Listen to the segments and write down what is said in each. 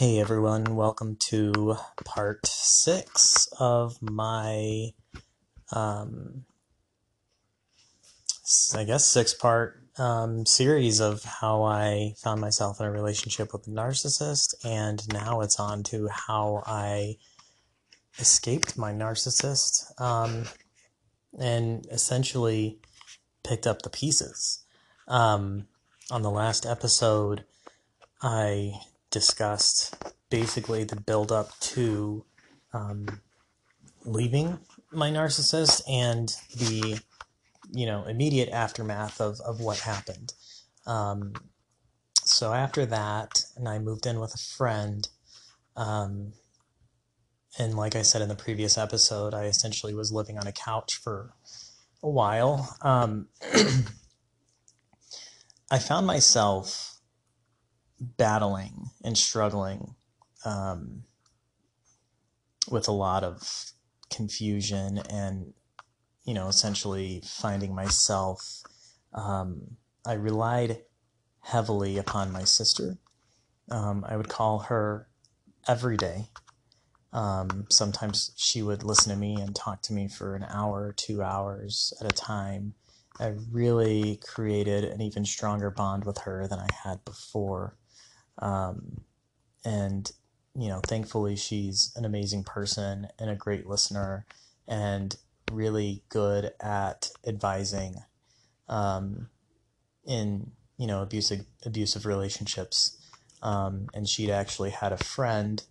Hey everyone, welcome to part six of my, um, I guess six part um, series of how I found myself in a relationship with a narcissist, and now it's on to how I escaped my narcissist um, and essentially picked up the pieces. Um, on the last episode, I discussed basically the build up to um, leaving my narcissist and the you know immediate aftermath of, of what happened. Um, so after that and i moved in with a friend um, and like i said in the previous episode i essentially was living on a couch for a while. Um, i found myself battling and struggling um, with a lot of confusion and you know essentially finding myself um, i relied heavily upon my sister. Um, i would call her every day. Um, sometimes she would listen to me and talk to me for an hour two hours at a time. I really created an even stronger bond with her than i had before um, and you know thankfully she's an amazing person and a great listener and really good at advising um, in you know abusive abusive relationships. Um, and she'd actually had a friend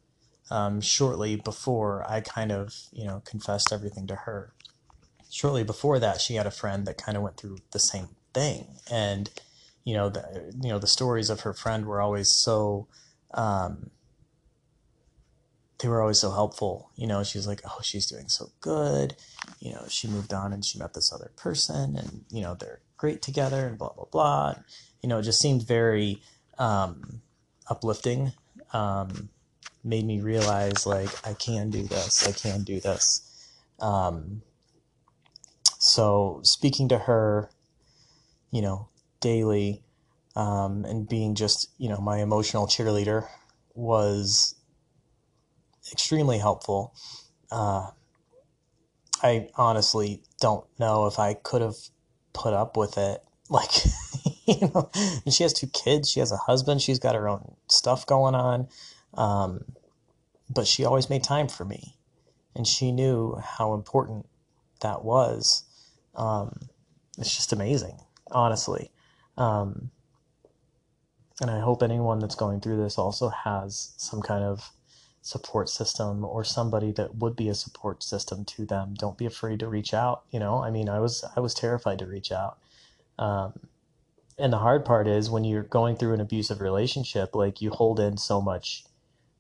um, shortly before I kind of you know confessed everything to her. Shortly before that she had a friend that kind of went through the same thing. And you know the you know the stories of her friend were always so um, they were always so helpful. You know, she was like, "Oh, she's doing so good." You know, she moved on and she met this other person, and you know they're great together, and blah blah blah. You know, it just seemed very um, uplifting. Um, made me realize like I can do this. I can do this. Um, so speaking to her, you know, daily, um, and being just you know my emotional cheerleader was extremely helpful. Uh, I honestly don't know if I could have put up with it. Like, you know, and she has two kids, she has a husband, she's got her own stuff going on. Um, but she always made time for me, and she knew how important that was. Um, it's just amazing, honestly. Um, and I hope anyone that's going through this also has some kind of support system or somebody that would be a support system to them. Don't be afraid to reach out. You know, I mean, I was I was terrified to reach out. Um, and the hard part is when you're going through an abusive relationship, like you hold in so much,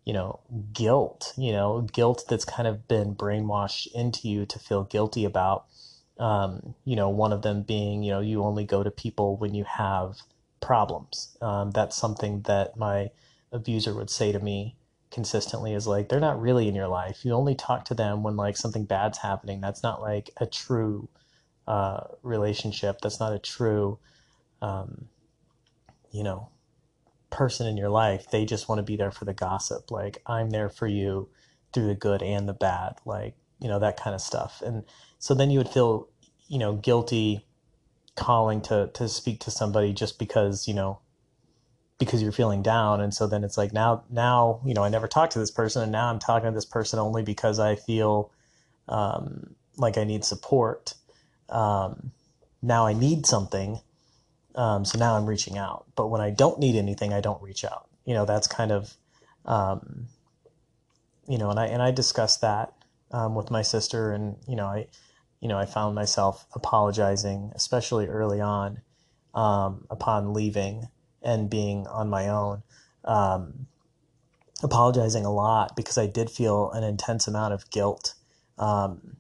you know, guilt. You know, guilt that's kind of been brainwashed into you to feel guilty about. Um, you know, one of them being, you know, you only go to people when you have problems. Um, that's something that my abuser would say to me consistently is like they're not really in your life. You only talk to them when like something bad's happening. That's not like a true uh, relationship. That's not a true, um, you know, person in your life. They just want to be there for the gossip. Like I'm there for you through the good and the bad. Like you know that kind of stuff. And so then you would feel, you know, guilty calling to to speak to somebody just because you know because you're feeling down. And so then it's like now now you know i never talked to this person and now i'm talking to this person only because i feel um, like i need support. Um, now i need something. Um, so now i'm reaching out. But when i don't need anything i don't reach out. You know that's kind of um, you know and i and i discussed that um, with my sister and you know i you know i found myself apologizing especially early on um, upon leaving and being on my own, um, apologizing a lot because I did feel an intense amount of guilt, um,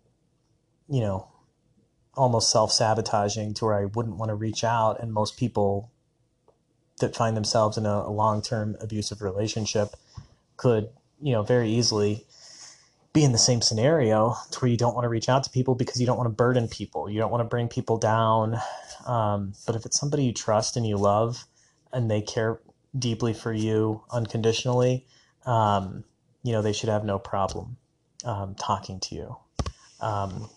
you know, almost self sabotaging to where I wouldn't want to reach out. And most people that find themselves in a, a long term abusive relationship could, you know, very easily be in the same scenario to where you don't want to reach out to people because you don't want to burden people. You don't want to bring people down. Um, but if it's somebody you trust and you love, and they care deeply for you unconditionally, um, you know, they should have no problem um, talking to you. Um,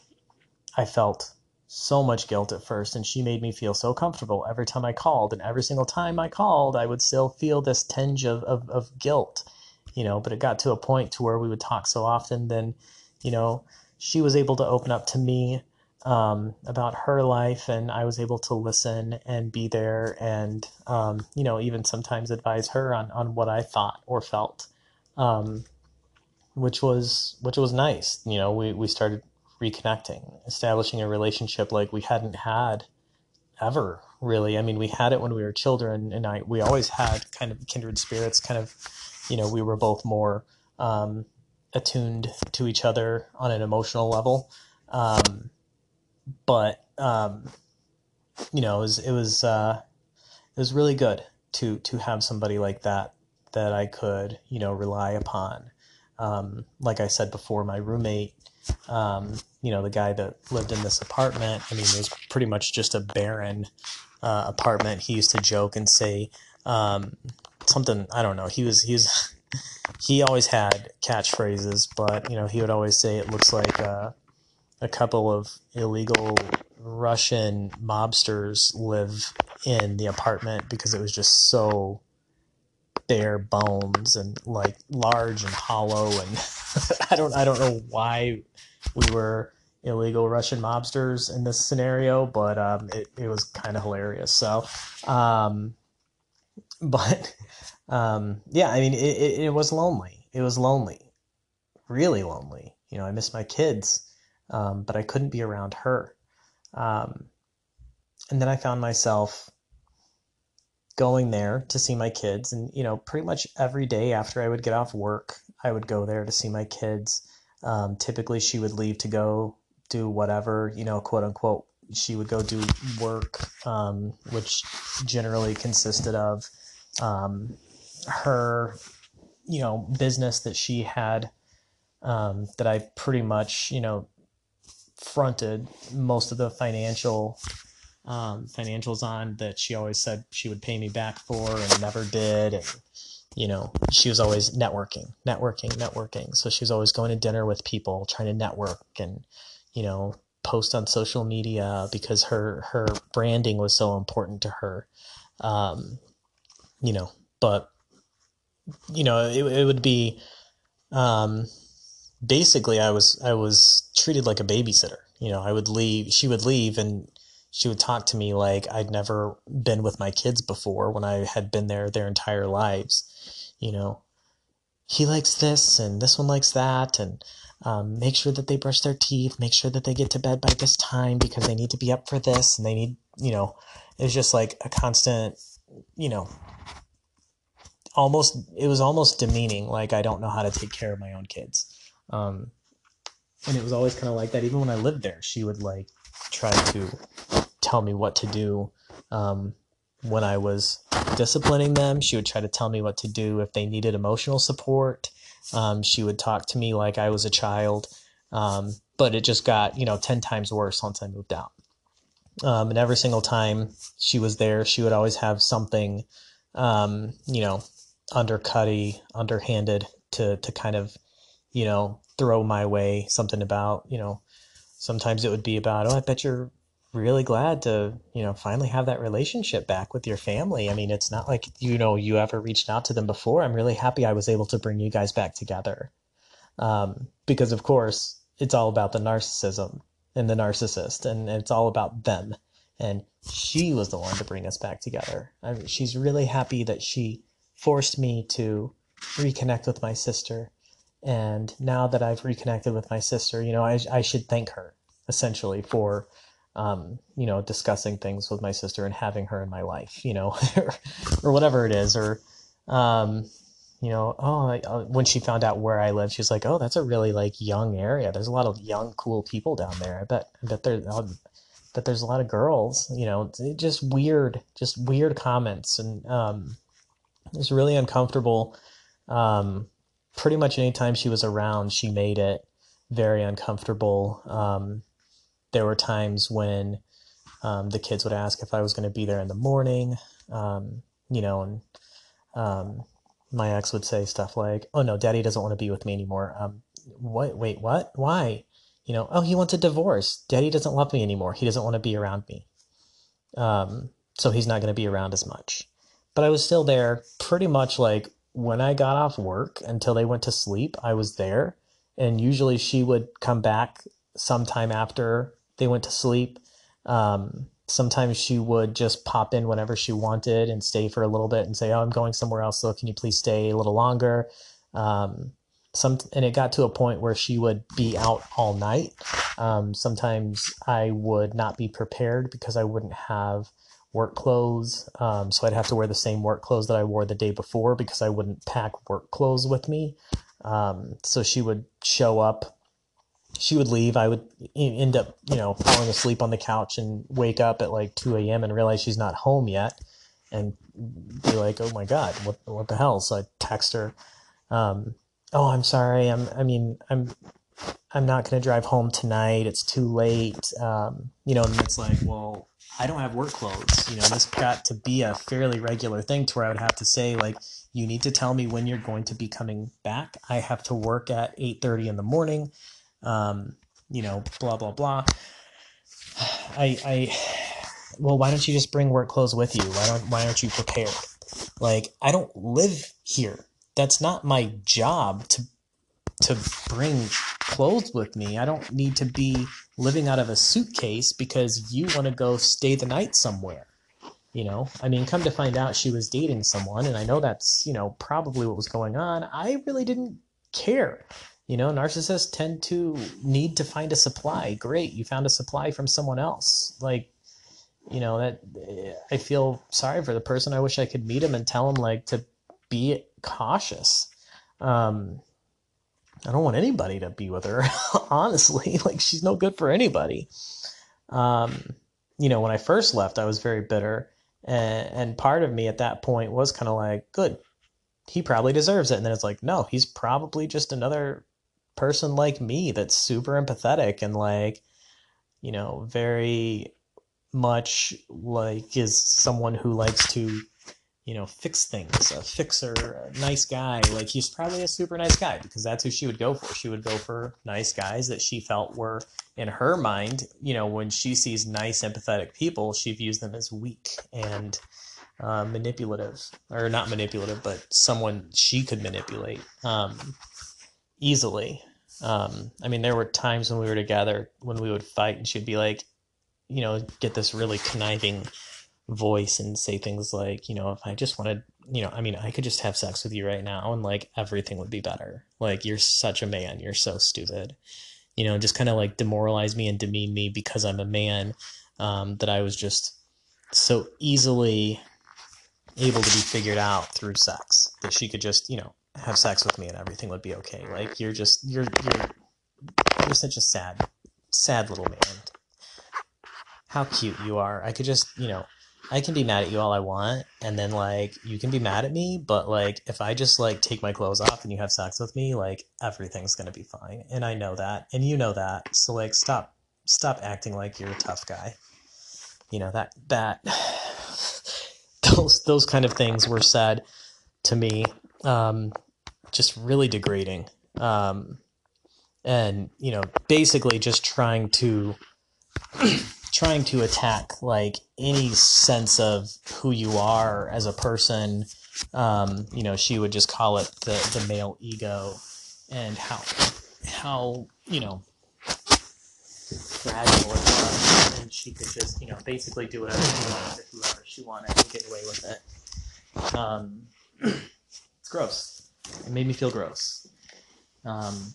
I felt so much guilt at first, and she made me feel so comfortable every time I called. And every single time I called, I would still feel this tinge of, of, of guilt, you know. But it got to a point to where we would talk so often, then, you know, she was able to open up to me um, about her life, and I was able to listen and be there, and um, you know, even sometimes advise her on on what I thought or felt, um, which was which was nice. You know, we we started reconnecting, establishing a relationship like we hadn't had ever really. I mean, we had it when we were children, and I we always had kind of kindred spirits. Kind of, you know, we were both more um, attuned to each other on an emotional level. Um, but um, you know, it was it was uh, it was really good to to have somebody like that that I could you know rely upon. Um, like I said before, my roommate, um, you know, the guy that lived in this apartment. I mean, it was pretty much just a barren uh, apartment. He used to joke and say um, something. I don't know. He was he was he always had catchphrases, but you know, he would always say it looks like. Uh, a couple of illegal Russian mobsters live in the apartment because it was just so bare bones and like large and hollow and I don't I don't know why we were illegal Russian mobsters in this scenario, but um, it, it was kind of hilarious. So, um, but um, yeah, I mean, it, it, it was lonely. It was lonely, really lonely. You know, I miss my kids um, but I couldn't be around her. Um, and then I found myself going there to see my kids, and you know, pretty much every day after I would get off work, I would go there to see my kids. Um, typically, she would leave to go do whatever, you know, quote unquote. She would go do work, um, which generally consisted of um, her, you know, business that she had um, that I pretty much, you know, fronted most of the financial um, financials on that she always said she would pay me back for and never did. And, you know, she was always networking, networking, networking. So she was always going to dinner with people, trying to network and, you know, post on social media because her, her branding was so important to her. Um, you know, but, you know, it, it would be, um, basically I was I was treated like a babysitter. You know, I would leave, she would leave and she would talk to me like I'd never been with my kids before when I had been there their entire lives. You know, he likes this and this one likes that and um, make sure that they brush their teeth, make sure that they get to bed by this time because they need to be up for this and they need, you know, it was just like a constant, you know, almost, it was almost demeaning. Like I don't know how to take care of my own kids. Um, and it was always kind of like that. Even when I lived there, she would like try to tell me what to do. Um, when I was disciplining them, she would try to tell me what to do if they needed emotional support. Um, she would talk to me like I was a child. Um, but it just got, you know, 10 times worse once I moved out. Um, and every single time she was there, she would always have something, um, you know, undercutty, underhanded to, to kind of you know, throw my way something about, you know, sometimes it would be about, oh, I bet you're really glad to, you know, finally have that relationship back with your family. I mean, it's not like, you know, you ever reached out to them before. I'm really happy I was able to bring you guys back together. Um, because, of course, it's all about the narcissism and the narcissist, and it's all about them. And she was the one to bring us back together. I mean, she's really happy that she forced me to reconnect with my sister and now that I've reconnected with my sister, you know, I, I should thank her essentially for, um, you know, discussing things with my sister and having her in my life, you know, or, whatever it is. Or, um, you know, oh, uh, when she found out where I live, she's like, oh, that's a really like young area. There's a lot of young, cool people down there. I bet, I bet there, that there's a lot of girls, you know, just weird, just weird comments. And, um, it was really uncomfortable. Um, pretty much anytime she was around, she made it very uncomfortable. Um, there were times when um, the kids would ask if I was going to be there in the morning, um, you know, and um, my ex would say stuff like, "Oh no, Daddy doesn't want to be with me anymore." Um, what? Wait, what? Why? You know, oh, he wants a divorce. Daddy doesn't love me anymore. He doesn't want to be around me. Um, so he's not going to be around as much. But I was still there pretty much like when I got off work until they went to sleep, I was there. And usually she would come back sometime after they went to sleep. Um, sometimes she would just pop in whenever she wanted and stay for a little bit and say, "Oh, I'm going somewhere else, so can you please stay a little longer?" Um, some and it got to a point where she would be out all night. Um, sometimes I would not be prepared because I wouldn't have work clothes, um, so I'd have to wear the same work clothes that I wore the day before because I wouldn't pack work clothes with me. Um, so she would show up she would leave. I would end up, you know, falling asleep on the couch and wake up at like 2 a.m. and realize she's not home yet and be like, oh my God, what, what the hell? So I text her, um, oh, I'm sorry. I'm, I mean, I'm, I'm not going to drive home tonight. It's too late. Um, you know, and it's like, well, I don't have work clothes. You know, this got to be a fairly regular thing to where I would have to say, like, you need to tell me when you're going to be coming back. I have to work at 8:30 in the morning um, you know, blah blah blah. I I well, why don't you just bring work clothes with you? Why don't why aren't you prepared? Like I don't live here. That's not my job to to bring clothes with me. I don't need to be living out of a suitcase because you want to go stay the night somewhere. You know, I mean, come to find out she was dating someone, and I know that's, you know, probably what was going on. I really didn't care. You know, narcissists tend to need to find a supply. Great, you found a supply from someone else. Like, you know, that I feel sorry for the person. I wish I could meet him and tell him like to be cautious. Um, I don't want anybody to be with her, honestly. Like, she's no good for anybody. Um, you know, when I first left, I was very bitter. And, and part of me at that point was kind of like, good, he probably deserves it. And then it's like, no, he's probably just another person like me that's super empathetic and like you know very much like is someone who likes to you know fix things a fixer a nice guy. Like he's probably a super nice guy because that's who she would go for. She would go for nice guys that she felt were in her mind you know when she sees nice empathetic people she views them as weak and uh, manipulative. Or not manipulative but someone she could manipulate. Um, easily. Um, I mean, there were times when we were together when we would fight, and she'd be like, you know, get this really conniving voice and say things like, you know, if I just wanted, you know, I mean, I could just have sex with you right now and like everything would be better. Like, you're such a man. You're so stupid. You know, just kind of like demoralize me and demean me because I'm a man um, that I was just so easily able to be figured out through sex that she could just, you know, have sex with me and everything would be okay. Mm-hmm. Like you're just you're you're you're such a sad sad little man. How cute you are. I could just, you know, I can be mad at you all I want and then like you can be mad at me, but like if I just like take my clothes off and you have sex with me, like everything's going to be fine. And I know that and you know that. So like stop stop acting like you're a tough guy. You know, that that those those kind of things were said to me um, just really degrading. Um, and you know, basically just trying to trying to attack like any sense of who you are as a person. Um, you know, she would just call it the the male ego, and how how you know fragile it was, and she could just you know basically do whatever she wanted to whoever she wanted and get away with it. Um, gross. It made me feel gross. Um,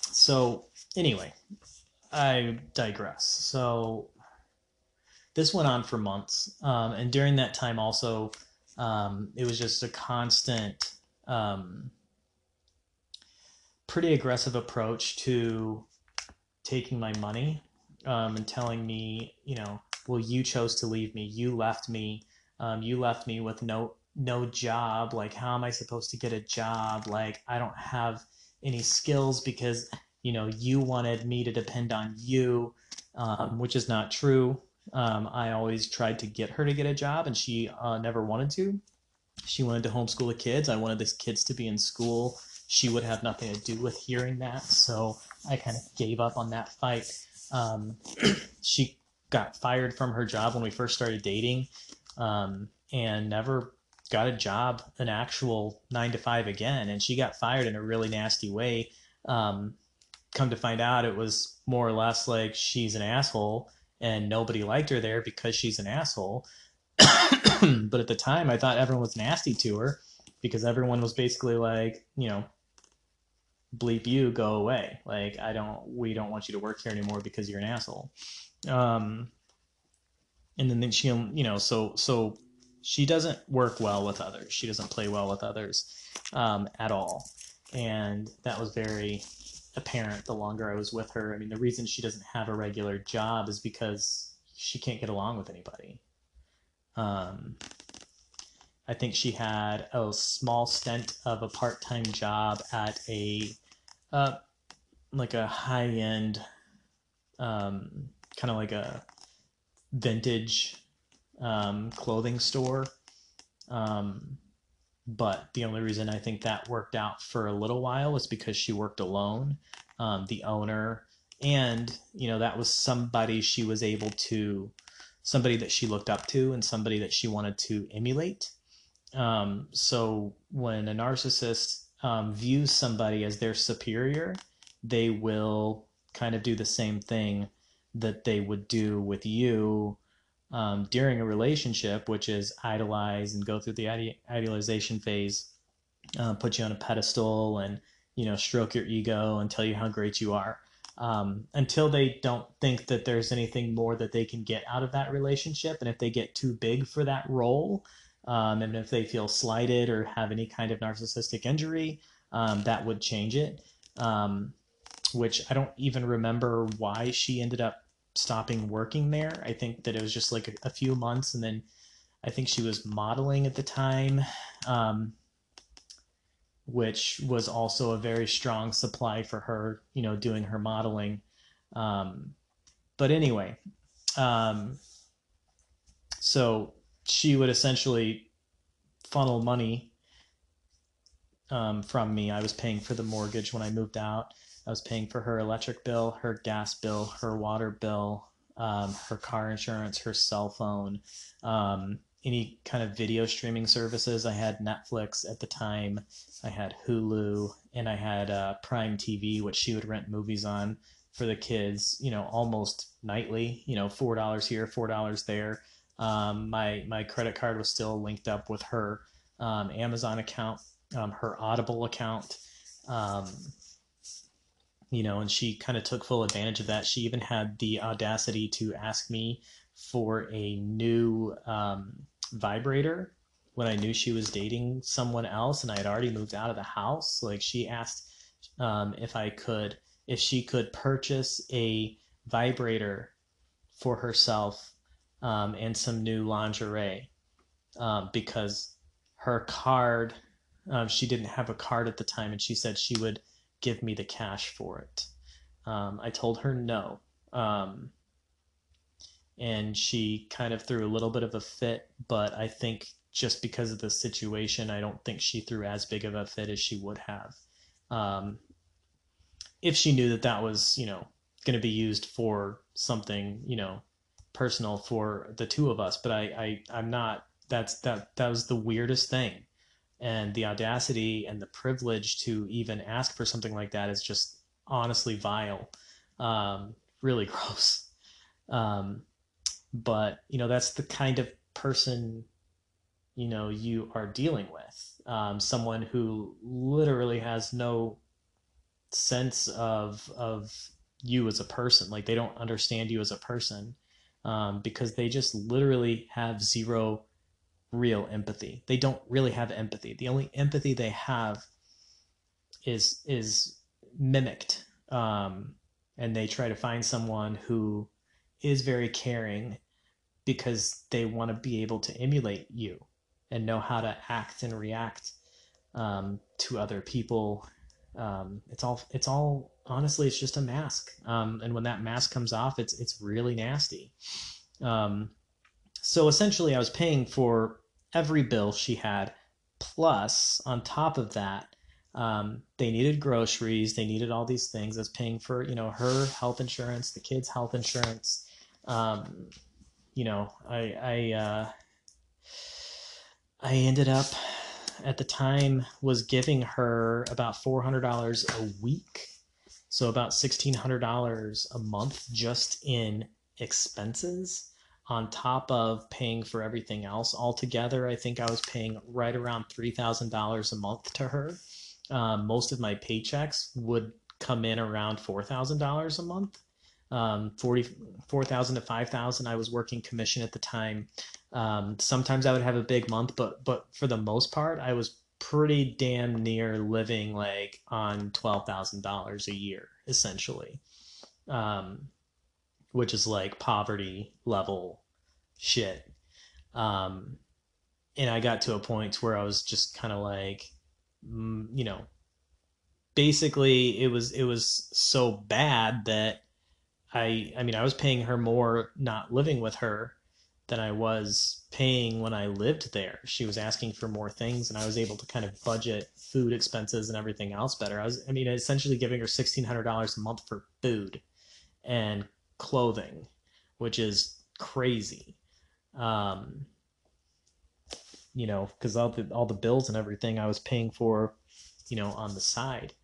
so anyway, I digress. So this went on for months, um, and during that time, also, um, it was just a constant, um, pretty aggressive approach to taking my money um, and telling me, you know, well, you chose to leave me. You left me. Um, you left me with no no job like how am i supposed to get a job like i don't have any skills because you know you wanted me to depend on you um, which is not true um, i always tried to get her to get a job and she uh, never wanted to she wanted to homeschool the kids. I wanted the kids to be in school. She would have nothing to do with hearing that, so I kind of gave up on that fight. Um, she got fired from her job when we first started dating, um, and never got a job, an actual nine to five again. And she got fired in a really nasty way. Um, come to find out, it was more or less like she's an asshole and nobody liked her there because she's an asshole. but at the time, I thought everyone was nasty to her because everyone was basically like, you know, bleep you, go away. Like, I don't, we don't want you to work here anymore because you're an asshole. Um, and then she, you know, so, so she doesn't work well with others. She doesn't play well with others um, at all. And that was very apparent the longer I was with her. I mean, the reason she doesn't have a regular job is because she can't get along with anybody. Um, I think she had a small stint of a part time job at a uh, like a high end, um, kind of like a vintage um, clothing store. Um, but the only reason I think that worked out for a little while was because she worked alone. Um, the owner, and you know, that was somebody she was able to, somebody that she looked up to, and somebody that she wanted to emulate. Um, so when a narcissist um, views somebody as their superior, they will kind of do the same thing that they would do with you um, during a relationship, which is idolize and go through the ide- idealization phase, uh, put you on a pedestal and you know stroke your ego and tell you how great you are. Um, until they don't think that there's anything more that they can get out of that relationship, and if they get too big for that role, um, and if they feel slighted or have any kind of narcissistic injury, um, that would change it. Um, which I don't even remember why she ended up stopping working there. I think that it was just like a, a few months, and then I think she was modeling at the time, um, which was also a very strong supply for her, you know, doing her modeling. Um, but anyway, um, so she would essentially funnel money um, from me. I was paying for the mortgage when I moved out. I was paying for her electric bill, her gas bill, her water bill, um, her car insurance, her cell phone, um, any kind of video streaming services. I had Netflix at the time, I had Hulu, and I had uh, Prime TV, which she would rent movies on for the kids, you know, almost nightly, you know, $4 here, $4 there. Um, my, my credit card was still linked up with her um, Amazon account, um, her Audible account. You know, and she kind of took full advantage of that. She even had the audacity to ask me for a new um, vibrator when I knew she was dating someone else and I had already moved out of the house. Like she asked um, if I could, if she could purchase a vibrator for herself um, and some new lingerie um, because her card, um, she didn't have a card at the time, and she said she would give me the cash for it. Um, I told her no. Um, and she kind of threw a little bit of a fit, but I think just because of the situation, I don't think she threw as big of a fit as she would have. Um, if she knew that that was, you know, going to be used for something, you know, personal for the two of us. But I, I, I'm not. That's that. That was the weirdest thing and the audacity and the privilege to even ask for something like that is just honestly vile. Um, really gross. Um, but you know that's the kind of person you know you are dealing with. Um, someone who literally has no sense of of you as a person. Like they don't understand you as a person um, because they just literally have zero real empathy. They don't really have empathy. The only empathy they have is is mimicked, um, and they try to find someone who is very caring because they want to be able to emulate you and know how to act and react um, to other people. Um, it's all it's all honestly it's just a mask, um, and when that mask comes off, it's it's really nasty. Um, so essentially, I was paying for every bill she had. Plus on top of that um, they needed groceries they needed all these things. As paying for you know her health insurance the kids health insurance. Um, you know i i uh, i ended up at the time was giving her about $400 a week. So about $1600 a month just in expenses on top of paying for everything else altogether i think i was paying right around $3000 a month to her. Um, most of my paychecks would come in around $4000 a month. Um, 44000 to 5000 i was working commission at the time. Um, sometimes i would have a big month but but for the most part i was pretty damn near living like on $12000 a year essentially. Um, which is like poverty level shit. Um, and I got to a point where I was just kind of like, mm, you know, basically it was it was so bad that I I mean I was paying her more not living with her than I was paying when I lived there. She was asking for more things and I was able to kind of budget food expenses and everything else better. I was I mean essentially giving her $1600 a month for food and clothing, which is crazy. Um, you know, because all the all the bills and everything I was paying for, you know, on the side.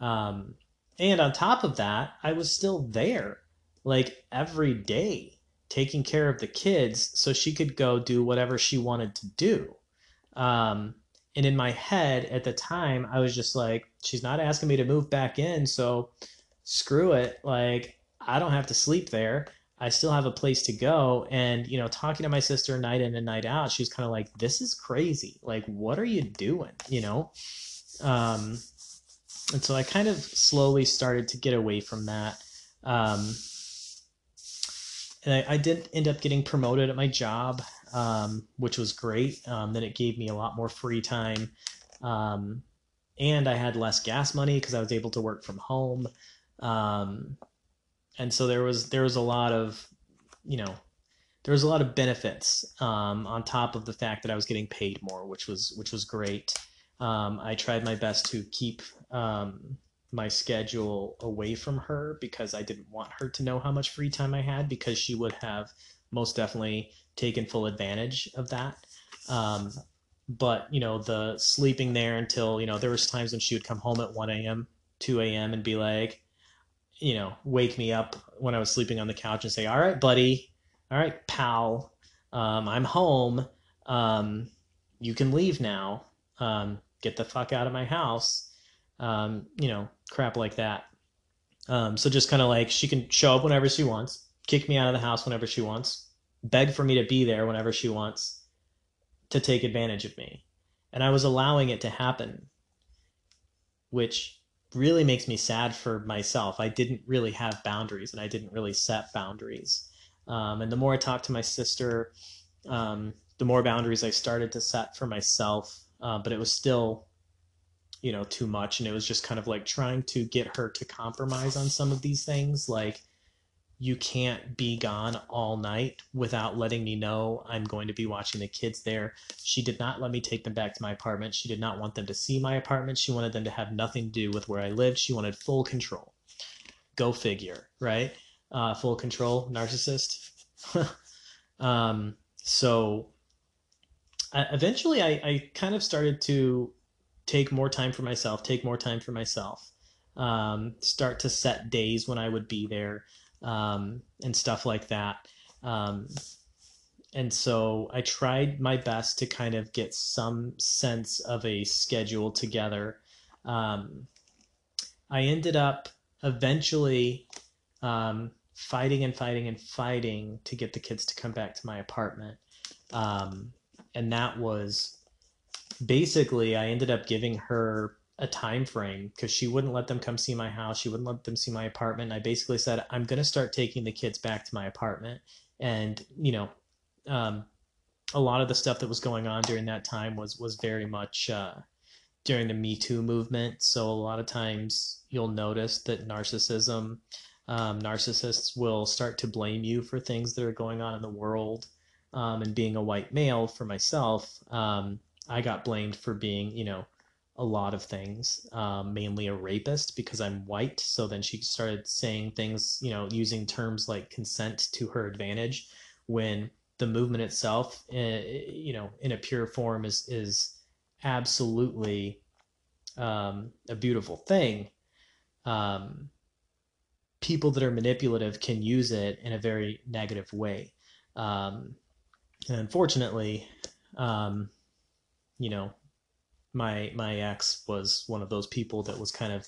Um, and on top of that, I was still there, like every day, taking care of the kids, so she could go do whatever she wanted to do. Um, and in my head at the time, I was just like, she's not asking me to move back in, so screw it. Like, I don't have to sleep there. I still have a place to go. And, you know, talking to my sister night in and night out, she was kind of like, this is crazy. Like, what are you doing? You know? Um, and so I kind of slowly started to get away from that. Um, and I, I, did end up getting promoted at my job, um, which was great. Um, then it gave me a lot more free time. Um, and I had less gas money because I was able to work from home. And so there was there was a lot of you know there was a lot of benefits um, on top of the fact that I was getting paid more, which was which was great. Um, I tried my best to keep um, my schedule away from her because I didn't want her to know how much free time I had because she would have most definitely taken full advantage of that. Um, but you know the sleeping there until you know there was times when she would come home at 1 a.m 2 a.m and be like you know, wake me up when I was sleeping on the couch and say, "All right, buddy, all right, pal, um, I'm home. Um, you can leave now. Um, get the fuck out of my house." Um, you know, crap like that. Um, so just kind of like she can show up whenever she wants, kick me out of the house whenever she wants, beg for me to be there whenever she wants, to take advantage of me, and I was allowing it to happen, which really makes me sad for myself. I didn't really have boundaries and I didn't really set boundaries. Um, and the more I talked to my sister, um, the more boundaries I started to set for myself. Uh, but it was still, you know, too much. And it was just kind of like trying to get her to compromise on some of these things. Like, you can't be gone all night without letting me know I'm going to be watching the kids there. She did not let me take them back to my apartment. She did not want them to see my apartment. She wanted them to have nothing to do with where I lived. She wanted full control. Go figure, right? Uh, full control, narcissist. um, so I, eventually I, I kind of started to take more time for myself, take more time for myself, um, start to set days when I would be there um, and stuff like that. Um, and so I tried my best to kind of get some sense of a schedule together. Um, I ended up eventually um, fighting and fighting and fighting to get the kids to come back to my apartment. Um, and that was basically, I ended up giving her a time frame because she wouldn't let them come see my house. She wouldn't let them see my apartment. And I basically said, I'm going to start taking the kids back to my apartment. And, you know, um, a lot of the stuff that was going on during that time was, was very much, uh, during the Me Too movement. So a lot of times you'll notice that narcissism, um, narcissists will start to blame you for things that are going on in the world. Um, and being a white male for myself, um, I got blamed for being, you know, a lot of things, um, mainly a rapist because I'm white. So then she started saying things, you know, using terms like consent to her advantage when the movement itself, uh, you know, in a pure form is, is absolutely um, a beautiful thing. Um, people that are manipulative can use it in a very negative way. Um, and unfortunately, um, you know, my my ex was one of those people that was kind of,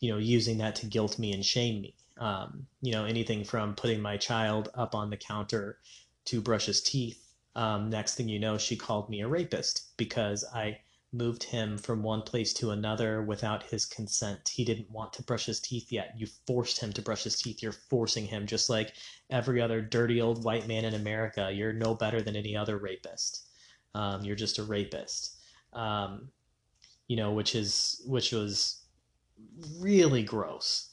you know, using that to guilt me and shame me. Um, you know, anything from putting my child up on the counter to brush his teeth. Um, next thing you know, she called me a rapist because I moved him from one place to another without his consent. He didn't want to brush his teeth yet. You forced him to brush his teeth. You're forcing him, just like every other dirty old white man in America. You're no better than any other rapist. Um, you're just a rapist. Um, you know, which is which was really gross.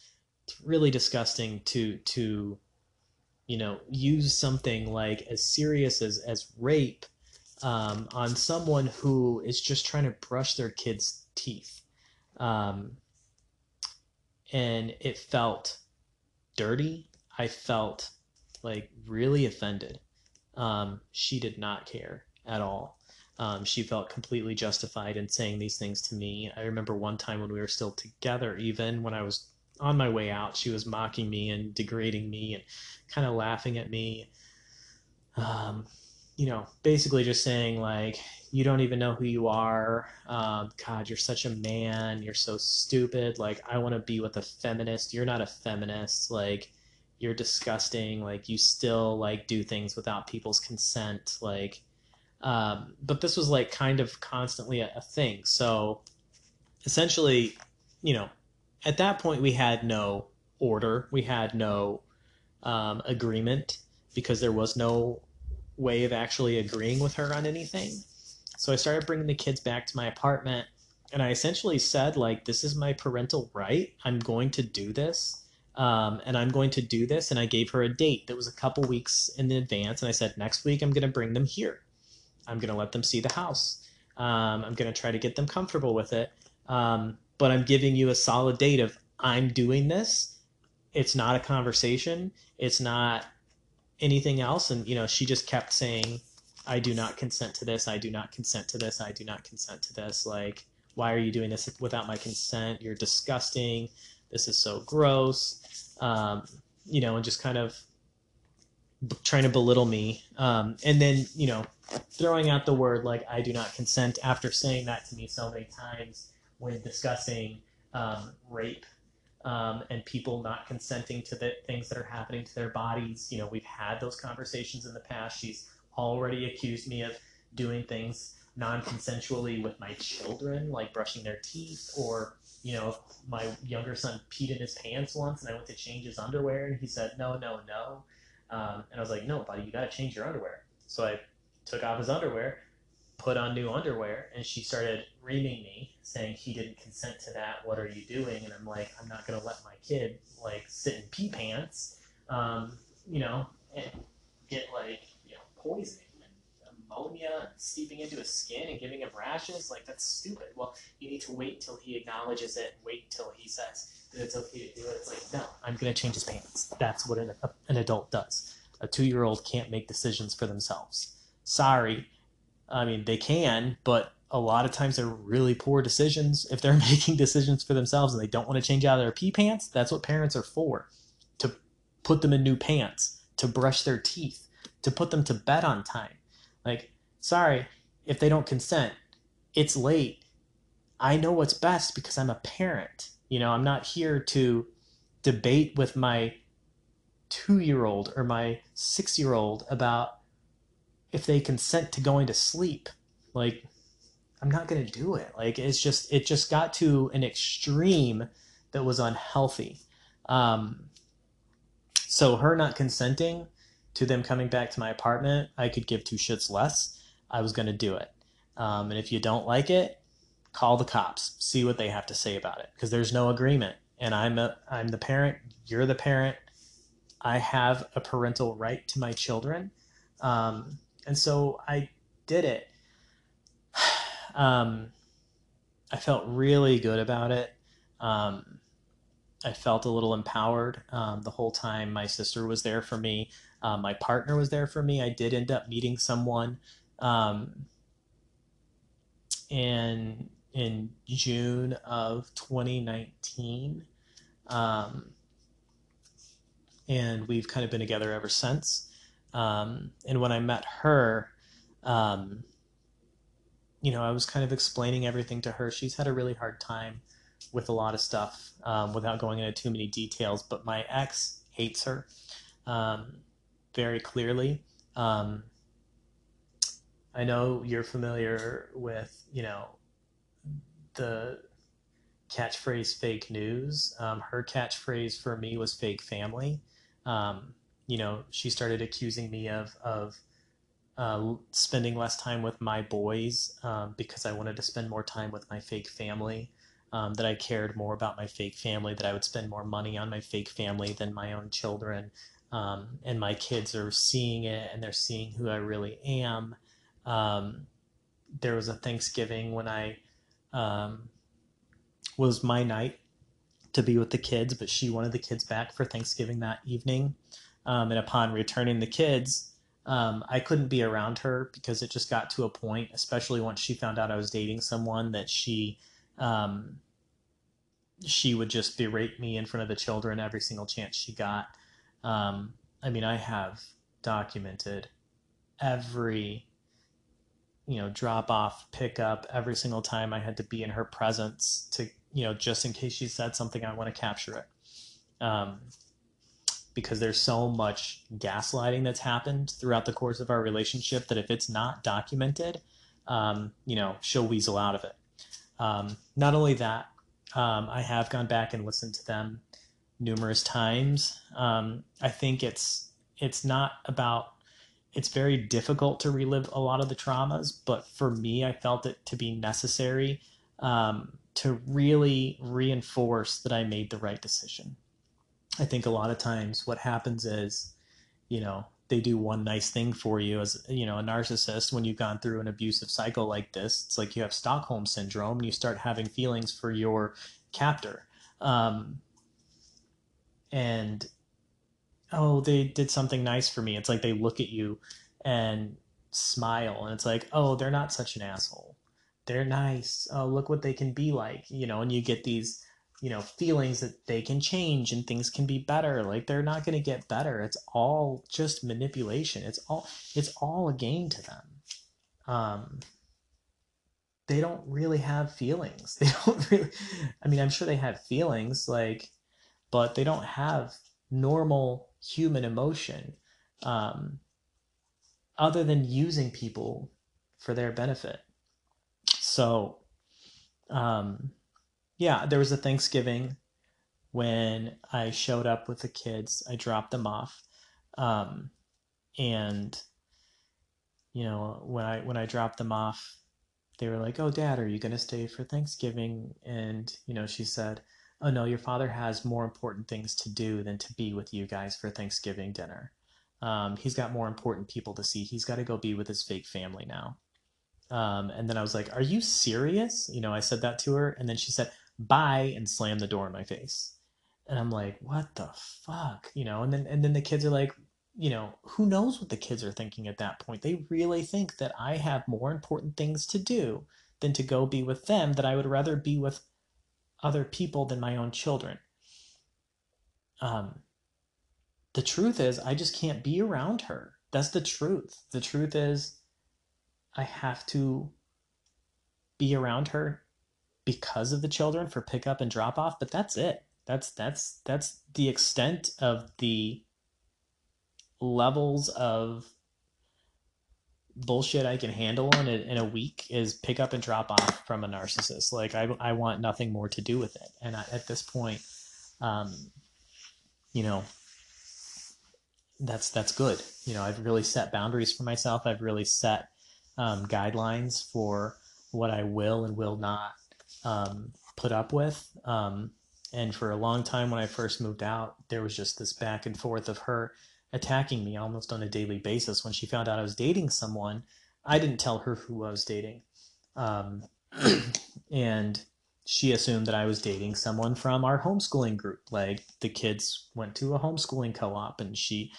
It's really disgusting to to you know use something like as serious as as rape um, on someone who is just trying to brush their kid's teeth. Um, and it felt dirty. I felt like really offended. Um, she did not care at all. Um, she felt completely justified in saying these things to me. I remember one time when we were still together, even when I was on my way out, she was mocking me and degrading me and kind of laughing at me. Um, you know, basically just saying like, you don't even know who you are. Um, God, you're such a man. You're so stupid. Like, I want to be with a feminist. You're not a feminist. Like, you're disgusting. Like, you still like do things without people's consent. Like, um, but this was like kind of constantly a, a thing. So essentially, you know, at that point we had no order. We had no um, agreement because there was no way of actually agreeing with her on anything. So I started bringing the kids back to my apartment and I essentially said like this is my parental right. I'm going to do this. Um, and I'm going to do this. And I gave her a date that was a couple weeks in advance. And I said, next week I'm going to bring them here. I'm going to let them see the house. Um, I'm going to try to get them comfortable with it. Um, but I'm giving you a solid date of I'm doing this. It's not a conversation. It's not anything else and you know she just kept saying i do not consent to this i do not consent to this i do not consent to this like why are you doing this without my consent you're disgusting this is so gross um, you know and just kind of trying to belittle me um, and then you know throwing out the word like i do not consent after saying that to me so many times when discussing um, rape um, and people not consenting to the things that are happening to their bodies. You know, we've had those conversations in the past. She's already accused me of doing things non-consensually with my children, like brushing their teeth, or you know, my younger son peed in his pants once, and I went to change his underwear, and he said, "No, no, no," um, and I was like, "No, buddy, you got to change your underwear." So I took off his underwear, put on new underwear and she started reaming me saying he didn't consent to that. What are you doing? And i'm like i'm not to let my kid like sit in pee pants um, you know and get like you know poisoning and ammonia seeping into his skin and giving him rashes. Like that's stupid. Well you need to wait till he acknowledges it and wait until he says that it's okay to do it. It's like no i'm to change his pants. That's what an, an adult does. A two-year-old can't make decisions for themselves sorry I mean, they can, but a lot of times they're really poor decisions. If they're making decisions for themselves and they don't want to change out of their pee pants, that's what parents are for to put them in new pants, to brush their teeth, to put them to bed on time. Like, sorry, if they don't consent, it's late. I know what's best because I'm a parent. You know, I'm not here to debate with my two year old or my six year old about if they consent to going to sleep like i'm not going to do it. Like it's just it just got to an extreme that was unhealthy. Um, so her not consenting to them coming back to my apartment i could give two shits less. I was going to do it. Um, and if you don't like it call the cops. See what they have to say about it. Because there's no agreement. And i'm a i'm the parent you're the parent. I have a parental right to my children. Um, and so I did it. um, I felt really good about it. Um, I felt a little empowered um, the whole time. My sister was there for me. Uh, my partner was there for me. I did end up meeting someone um, in in June of 2019, um, and we've kind of been together ever since. Um, and when I met her, um, you know, I was kind of explaining everything to her. She's had a really hard time with a lot of stuff um, without going into too many details. But my ex hates her um, very clearly. Um, I know you're familiar with, you know, the catchphrase fake news. Um, her catchphrase for me was fake family. Um, you know, she started accusing me of, of uh, spending less time with my boys um, because I wanted to spend more time with my fake family. Um, that I cared more about my fake family, that I would spend more money on my fake family than my own children. Um, and my kids are seeing it and they're seeing who I really am. Um, there was a Thanksgiving when I um, was my night to be with the kids, but she wanted the kids back for Thanksgiving that evening. Um, and upon returning the kids, um, I couldn't be around her because it just got to a point, especially once she found out I was dating someone, that she um, she would just berate me in front of the children every single chance she got. Um, I mean, I have documented every you know drop off pick up every single time i had to be in her presence to you know just in case she said something i want to capture it um, because there's so much gaslighting that's happened throughout the course of our relationship that if it's not documented, um, you know, she'll weasel out of it. Um, not only that, um, I have gone back and listened to them numerous times. Um, I think it's it's not about it's very difficult to relive a lot of the traumas, but for me, I felt it to be necessary um, to really reinforce that I made the right decision. I think a lot of times what happens is, you know, they do one nice thing for you as you know a narcissist when you've gone through an abusive cycle like this. It's like you have stockholm syndrome and you start having feelings for your captor. Um, and oh they did something nice for me. It's like they look at you and smile and it's like oh they're not such an asshole. They're nice. Oh look what they can be like you know and you get these you know feelings that they can change and things can be better. Like they're not going to get better. It's all just manipulation. It's all it's all a game to them. Um they don't really have feelings. They don't really i mean i'm sure they have feelings like but they don't have normal human emotion um other than using people for their benefit. So um yeah, there was a Thanksgiving when I showed up with the kids. I dropped them off, um, and you know when I when I dropped them off, they were like, "Oh, Dad, are you gonna stay for Thanksgiving?" And you know, she said, "Oh no, your father has more important things to do than to be with you guys for Thanksgiving dinner. Um, he's got more important people to see. He's got to go be with his fake family now." Um, and then I was like, "Are you serious?" You know, I said that to her, and then she said, bye and slam the door in my face. And i'm like what the fuck? You know and then and then the kids are like you know who knows what the kids are thinking at that point? They really think that i have more important things to do than to go be with them that i would rather be with other people than my own children. Um the truth is i just can't be around her. That's the truth. The truth is i have to be around her because of the children for pickup and drop off, but that's it. That's that's that's the extent of the levels of bullshit I can handle in a, in a week is pick up and drop off from a narcissist. Like I, I want nothing more to do with it. And I, at this point, um, you know, that's, that's good. You know, I've really set boundaries for myself. I've really set, um, guidelines for what I will and will not um, put up with. Um, and for a long time, when I first moved out, there was just this back and forth of her attacking me almost on a daily basis. When she found out I was dating someone, I didn't tell her who I was dating. Um, and she assumed that I was dating someone from our homeschooling group. Like the kids went to a homeschooling co op, and she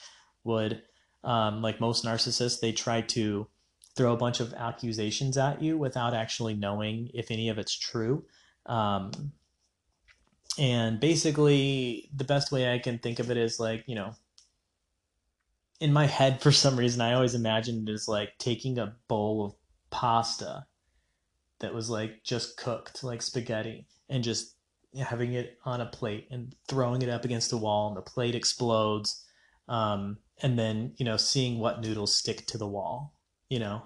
would, um, like most narcissists, they try to throw a bunch of accusations at you without actually knowing if any of it's true. Um, and basically, the best way I can think of it is like, you know, in my head, for some reason, I always imagined it as like taking a bowl of pasta that was like just cooked, like spaghetti, and just having it on a plate and throwing it up against the wall, and the plate explodes. Um, and then, you know, seeing what noodles stick to the wall, you know,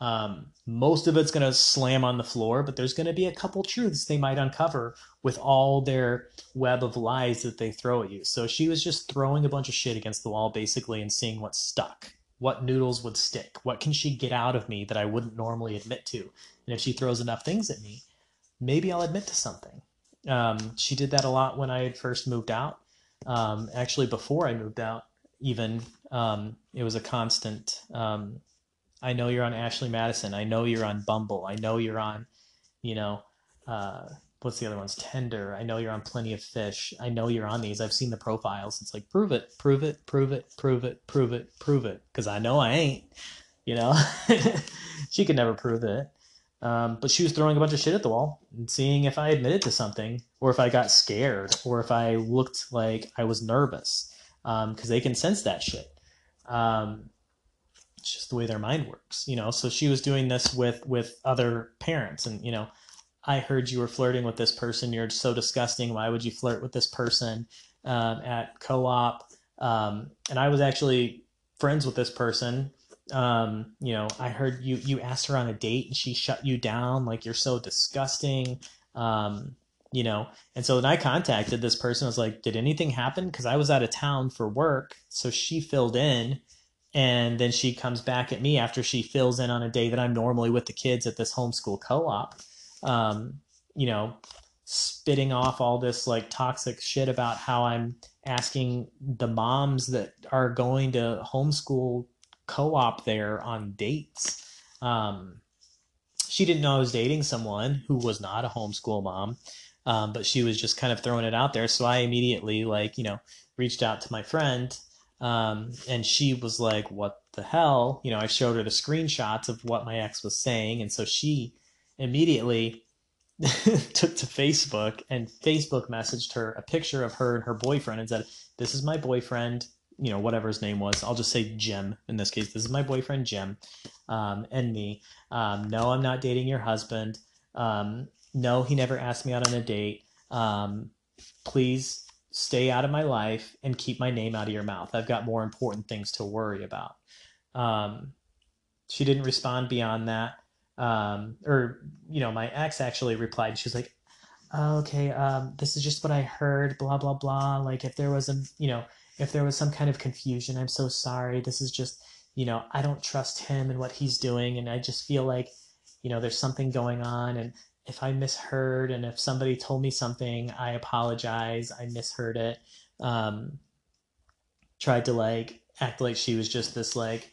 um, most of it's going to slam on the floor, but there's going to be a couple truths they might uncover with all their web of lies that they throw at you. So she was just throwing a bunch of shit against the wall, basically, and seeing what stuck. What noodles would stick? What can she get out of me that I wouldn't normally admit to? And if she throws enough things at me, maybe I'll admit to something. Um, she did that a lot when I had first moved out. Um, actually, before I moved out, even um, it was a constant um, I know you're on Ashley Madison. I know you're on Bumble. I know you're on, you know, uh, what's the other ones? Tinder. I know you're on Plenty of Fish. I know you're on these. I've seen the profiles. It's like prove it, prove it, prove it, prove it, prove it, prove it. Because I know I ain't. You know, she could never prove it. Um, but she was throwing a bunch of shit at the wall and seeing if I admitted to something, or if I got scared, or if I looked like I was nervous, because um, they can sense that shit. Um, just the way their mind works you know? So she was doing this with with other parents and you know i heard you were flirting with this person. You're so disgusting. Why would you flirt with this person um, at co-op? Um, and i was actually friends with this person. Um, you know i heard you you asked her on a date and she shut you down. Like you're so disgusting. Um, you know? And so then i contacted this person. I was like did anything happen? Because i was out of town for work. So she filled in and then she comes back at me after she fills in on a day that I'm normally with the kids at this homeschool co-op. Um, you know, spitting off all this like toxic shit about how I'm asking the moms that are going to homeschool co-op there on dates. Um, she didn't know I was dating someone who was not a homeschool mom, um, but she was just kind of throwing it out there. So I immediately like you know reached out to my friend um, and she was like, What the hell? You know, I showed her the screenshots of what my ex was saying. And so she immediately took to Facebook and Facebook messaged her a picture of her and her boyfriend and said, This is my boyfriend, you know, whatever his name was. I'll just say Jim in this case. This is my boyfriend, Jim, um, and me. Um, no, I'm not dating your husband. Um, no, he never asked me out on a date. Um, please stay out of my life and keep my name out of your mouth. I've got more important things to worry about. Um, she didn't respond beyond that. Um, or, you know, my ex actually replied. She was like, oh, okay, um, this is just what I heard, blah, blah, blah. Like, if there was a, you know, if there was some kind of confusion, I'm so sorry. This is just, you know, I don't trust him and what he's doing. And I just feel like, you know, there's something going on. And if I misheard and if somebody told me something, I apologize. I misheard it. Um, tried to like act like she was just this like,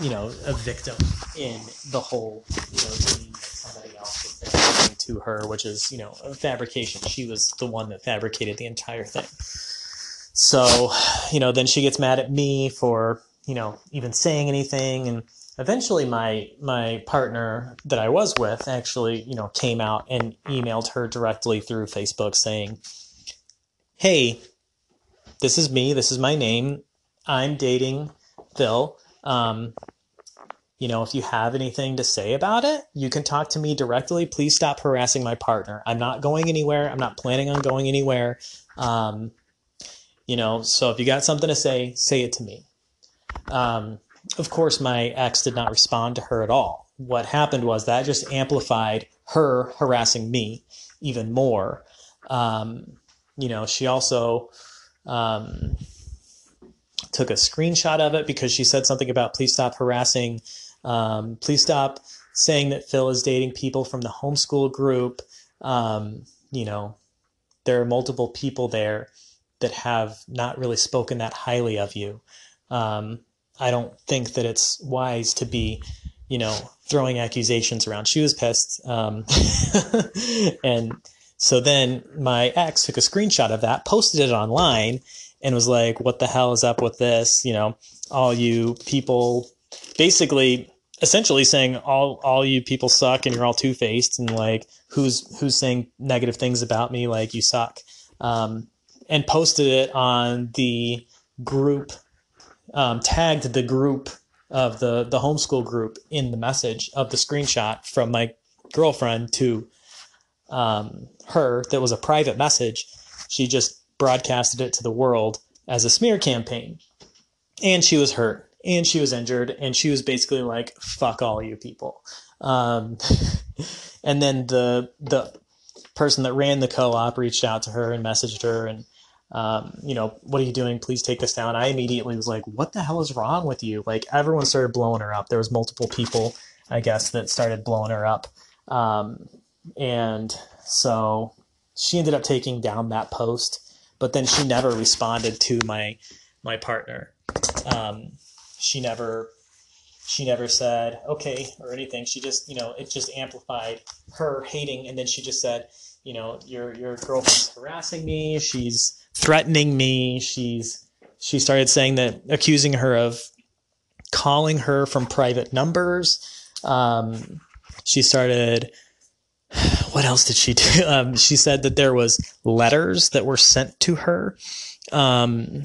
you know, a victim in the whole, you know, that somebody else was to her, which is, you know, a fabrication. She was the one that fabricated the entire thing. So, you know, then she gets mad at me for, you know, even saying anything and eventually my my partner that I was with actually, you know, came out and emailed her directly through Facebook saying, "Hey, this is me. This is my name. I'm dating Phil. Um, you know, if you have anything to say about it, you can talk to me directly. Please stop harassing my partner. I'm not going anywhere. I'm not planning on going anywhere. Um, you know, so if you got something to say, say it to me." Um, of course, my ex did not respond to her at all. What happened was that just amplified her harassing me even more. Um, you know, she also um, took a screenshot of it because she said something about please stop harassing, um, please stop saying that Phil is dating people from the homeschool group. Um, you know, there are multiple people there that have not really spoken that highly of you. Um, I don't think that it's wise to be, you know, throwing accusations around. She was pissed. Um, and so then my ex took a screenshot of that, posted it online, and was like, what the hell is up with this? You know, all you people basically essentially saying all all you people suck and you're all two faced and like who's who's saying negative things about me like you suck um, and posted it on the group um, tagged the group of the the homeschool group in the message of the screenshot from my girlfriend to um, her that was a private message. She just broadcasted it to the world as a smear campaign. And she was hurt and she was injured and she was basically like fuck all you people. Um, and then the the person that ran the co-op reached out to her and messaged her and um, you know what are you doing? Please take this down. I immediately was like what the hell is wrong with you? Like everyone started blowing her up. There was multiple people i guess that started blowing her up. Um, and so she ended up taking down that post but then she never responded to my my partner. Um, she never she never said okay or anything. She just you know it just amplified her hating and then she just said you know your your girlfriend's harassing me she's threatening me she's she started saying that accusing her of calling her from private numbers. Um, she started what else did she do? Um, she said that there was letters that were sent to her. Um,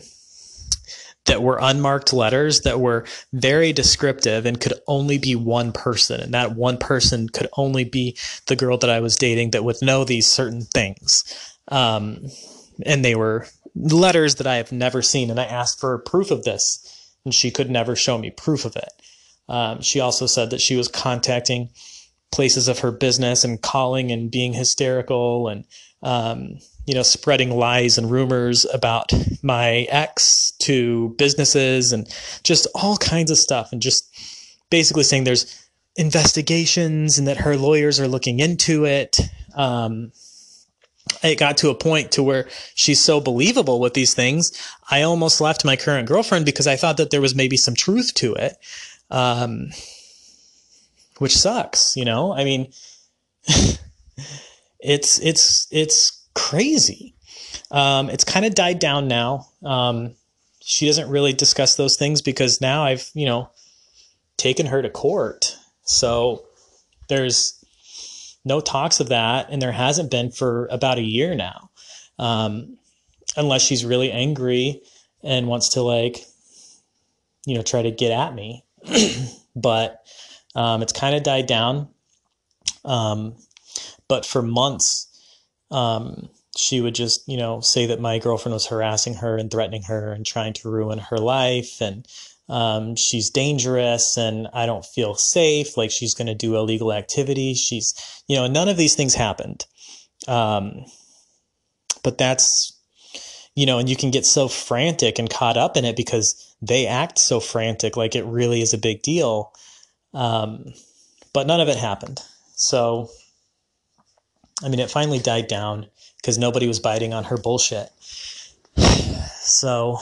that were unmarked letters that were very descriptive and could only be one person. And that one person could only be the girl that I was dating that would know these certain things. Um, and they were letters that I have never seen. And I asked for proof of this, and she could never show me proof of it. Um, she also said that she was contacting places of her business and calling and being hysterical and um, you know, spreading lies and rumors about my ex to businesses and just all kinds of stuff. And just basically saying there's investigations and that her lawyers are looking into it. Um, it got to a point to where she's so believable with these things. I almost left my current girlfriend because I thought that there was maybe some truth to it. Um, which sucks, you know? I mean, it's, it's, it's crazy. Um, it's kind of died down now. Um, she doesn't really discuss those things because now I've, you know, taken her to court. So there's no talks of that, and there hasn't been for about a year now. Um, unless she's really angry and wants to like, you know, try to get at me. but um, it's kind of died down. Um, but for months, um, she would just, you know, say that my girlfriend was harassing her and threatening her and trying to ruin her life. And um, she's dangerous and I don't feel safe. Like she's going to do illegal activities. She's, you know, none of these things happened. Um, but that's, you know, and you can get so frantic and caught up in it because they act so frantic, like it really is a big deal. Um, but none of it happened. So I mean, it finally died down because nobody was biting on her bullshit. So,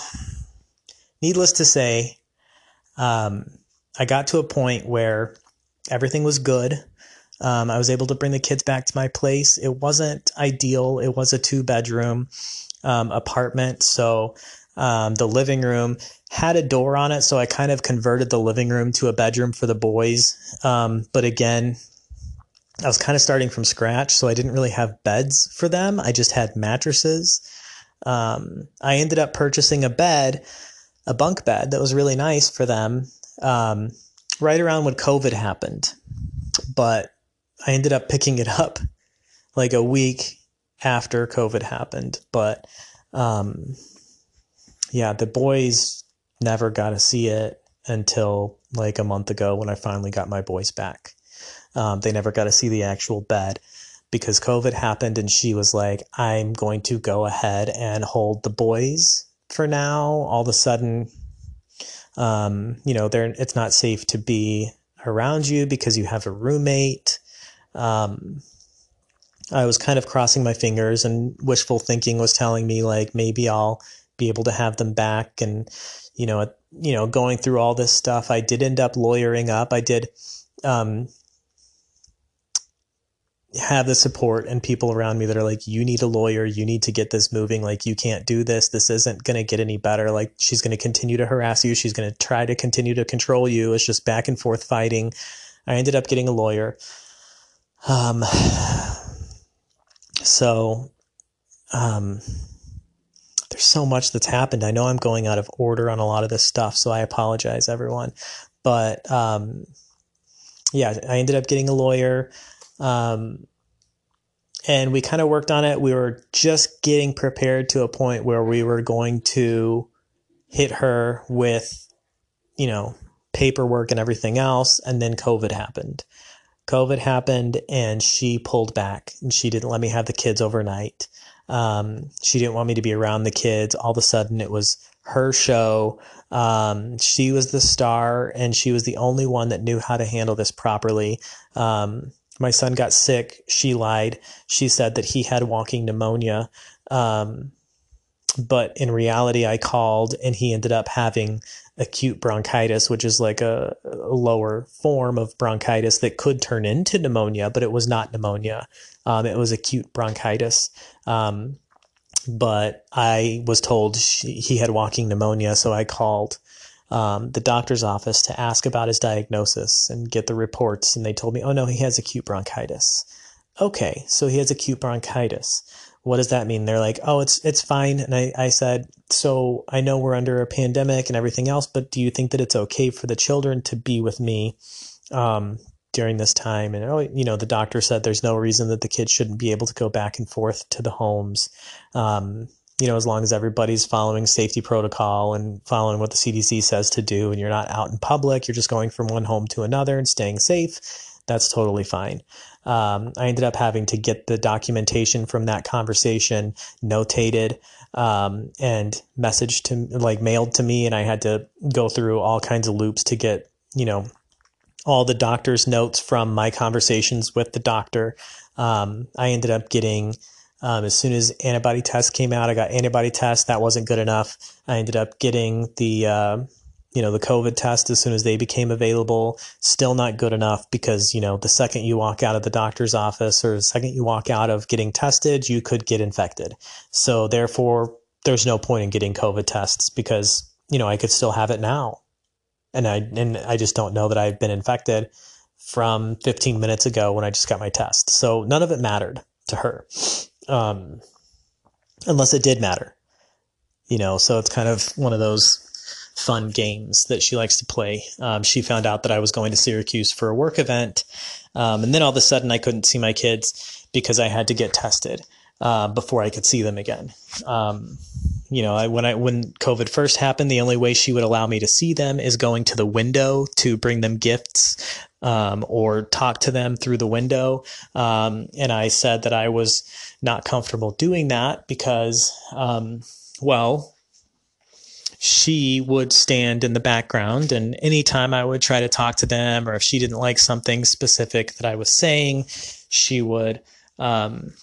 needless to say, um, I got to a point where everything was good. Um, I was able to bring the kids back to my place. It wasn't ideal. It was a two bedroom um, apartment. So um, the living room had a door on it. So I kind of converted the living room to a bedroom for the boys. Um, but again, I was kind of starting from scratch, so I didn't really have beds for them. I just had mattresses. Um, I ended up purchasing a bed, a bunk bed that was really nice for them, um, right around when COVID happened. But I ended up picking it up like a week after COVID happened. But um, yeah, the boys never got to see it until like a month ago when I finally got my boys back. Um, they never got to see the actual bed because COVID happened and she was like, I'm going to go ahead and hold the boys for now. All of a sudden, um, you know, they it's not safe to be around you because you have a roommate. Um, I was kind of crossing my fingers and wishful thinking was telling me like maybe I'll be able to have them back and you know you know going through all this stuff I did end up lawyering up I did um, have the support and people around me that are like, you need a lawyer, you need to get this moving. Like, you can't do this. This isn't to get any better. Like, she's to continue to harass you. She's to try to continue to control you. It's just back and forth fighting. I ended up getting a lawyer. Um, so, um, there's so much that's happened. I know I'm going out of order on a lot of this stuff, so I apologize, everyone. But, um, yeah, I ended up getting a lawyer. Um, and we kind of worked on it. We were just getting prepared to a point where we were going to hit her with, you know, paperwork and everything else. And then COVID happened. COVID happened and she pulled back and she didn't let me have the kids overnight. Um, she didn't want me to be around the kids. All of a sudden, it was her show. Um, she was the star and she was the only one that knew how to handle this properly. Um, my son got sick. She lied. She said that he had walking pneumonia. Um, but in reality, I called and he ended up having acute bronchitis, which is like a, a, lower form of bronchitis that could turn into pneumonia, but it was not pneumonia. Um, it was acute bronchitis. Um, but I was told she, he had walking pneumonia, so I called um, the doctor's office to ask about his diagnosis and get the reports. And they told me, oh no, he has acute bronchitis. Okay, so he has acute bronchitis. What does that mean? They're like, oh, it's it's fine. And I, I said, so I know we're under a pandemic and everything else, but do you think that it's okay for the children to be with me um, during this time? And oh, you know, the doctor said there's no reason that the kids shouldn't be able to go back and forth to the homes. Um, you know, as long as everybody's following safety protocol and following what the CDC says to do, and you're not out in public, you're just going from one home to another and staying safe, that's totally fine. Um, I ended up having to get the documentation from that conversation notated um, and messaged to like mailed to me, and I had to go through all kinds of loops to get you know all the doctor's notes from my conversations with the doctor. Um, I ended up getting um, as soon as antibody tests came out, I got antibody tests. That wasn't good enough. I ended up getting the, uh, you know, the COVID test as soon as they became available. Still not good enough because, you know, the second you walk out of the doctor's office or the second you walk out of getting tested, you could get infected. So therefore, there's no point in getting COVID tests because, you know, I could still have it now. And I, and I just don't know that I've been infected from 15 minutes ago when I just got my test. So none of it mattered to her um, unless it did matter. You know, so it's kind of one of those fun games that she likes to play. Um, she found out that I was going to Syracuse for a work event, um, and then all of a sudden I couldn't see my kids because I had to get tested uh, before I could see them again. Um, you know, I, when I when COVID first happened, the only way she would allow me to see them is going to the window to bring them gifts um, or talk to them through the window. Um, and I said that I was not comfortable doing that because, um, well, she would stand in the background, and anytime I would try to talk to them, or if she didn't like something specific that I was saying, she would um,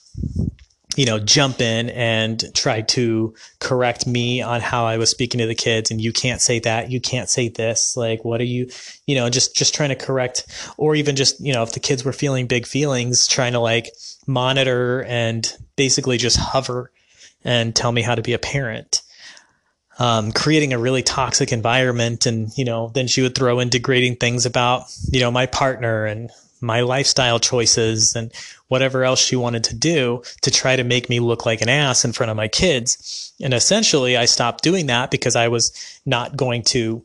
you know, jump in and try to correct me on how I was speaking to the kids. And you can't say that. You can't say this. Like, what are you, you know, just, just trying to correct, or even just, you know, if the kids were feeling big feelings, trying to like monitor and basically just hover and tell me how to be a parent. Um, creating a really toxic environment. And, you know, then she would throw in degrading things about, you know, my partner and my lifestyle choices and whatever else she wanted to do to try to make me look like an ass in front of my kids. And essentially, I stopped doing that because I was not going to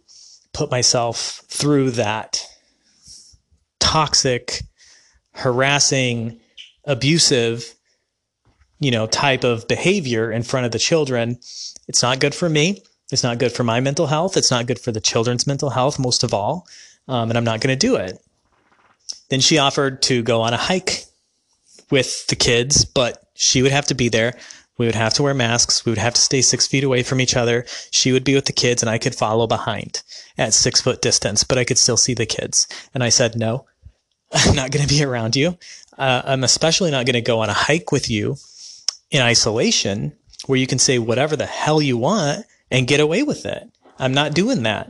put myself through that toxic, harassing, abusive, you know, type of behavior in front of the children. It's not good for me. It's not good for my mental health. It's not good for the children's mental health, most of all. Um, and I'm not going to do it. Then she offered to go on a hike with the kids, but she would have to be there. We would have to wear masks. We would have to stay six feet away from each other. She would be with the kids and I could follow behind at six foot distance, but I could still see the kids. And I said, no, I'm not going to be around you. Uh, I'm especially not going to go on a hike with you in isolation where you can say whatever the hell you want and get away with it. I'm not doing that.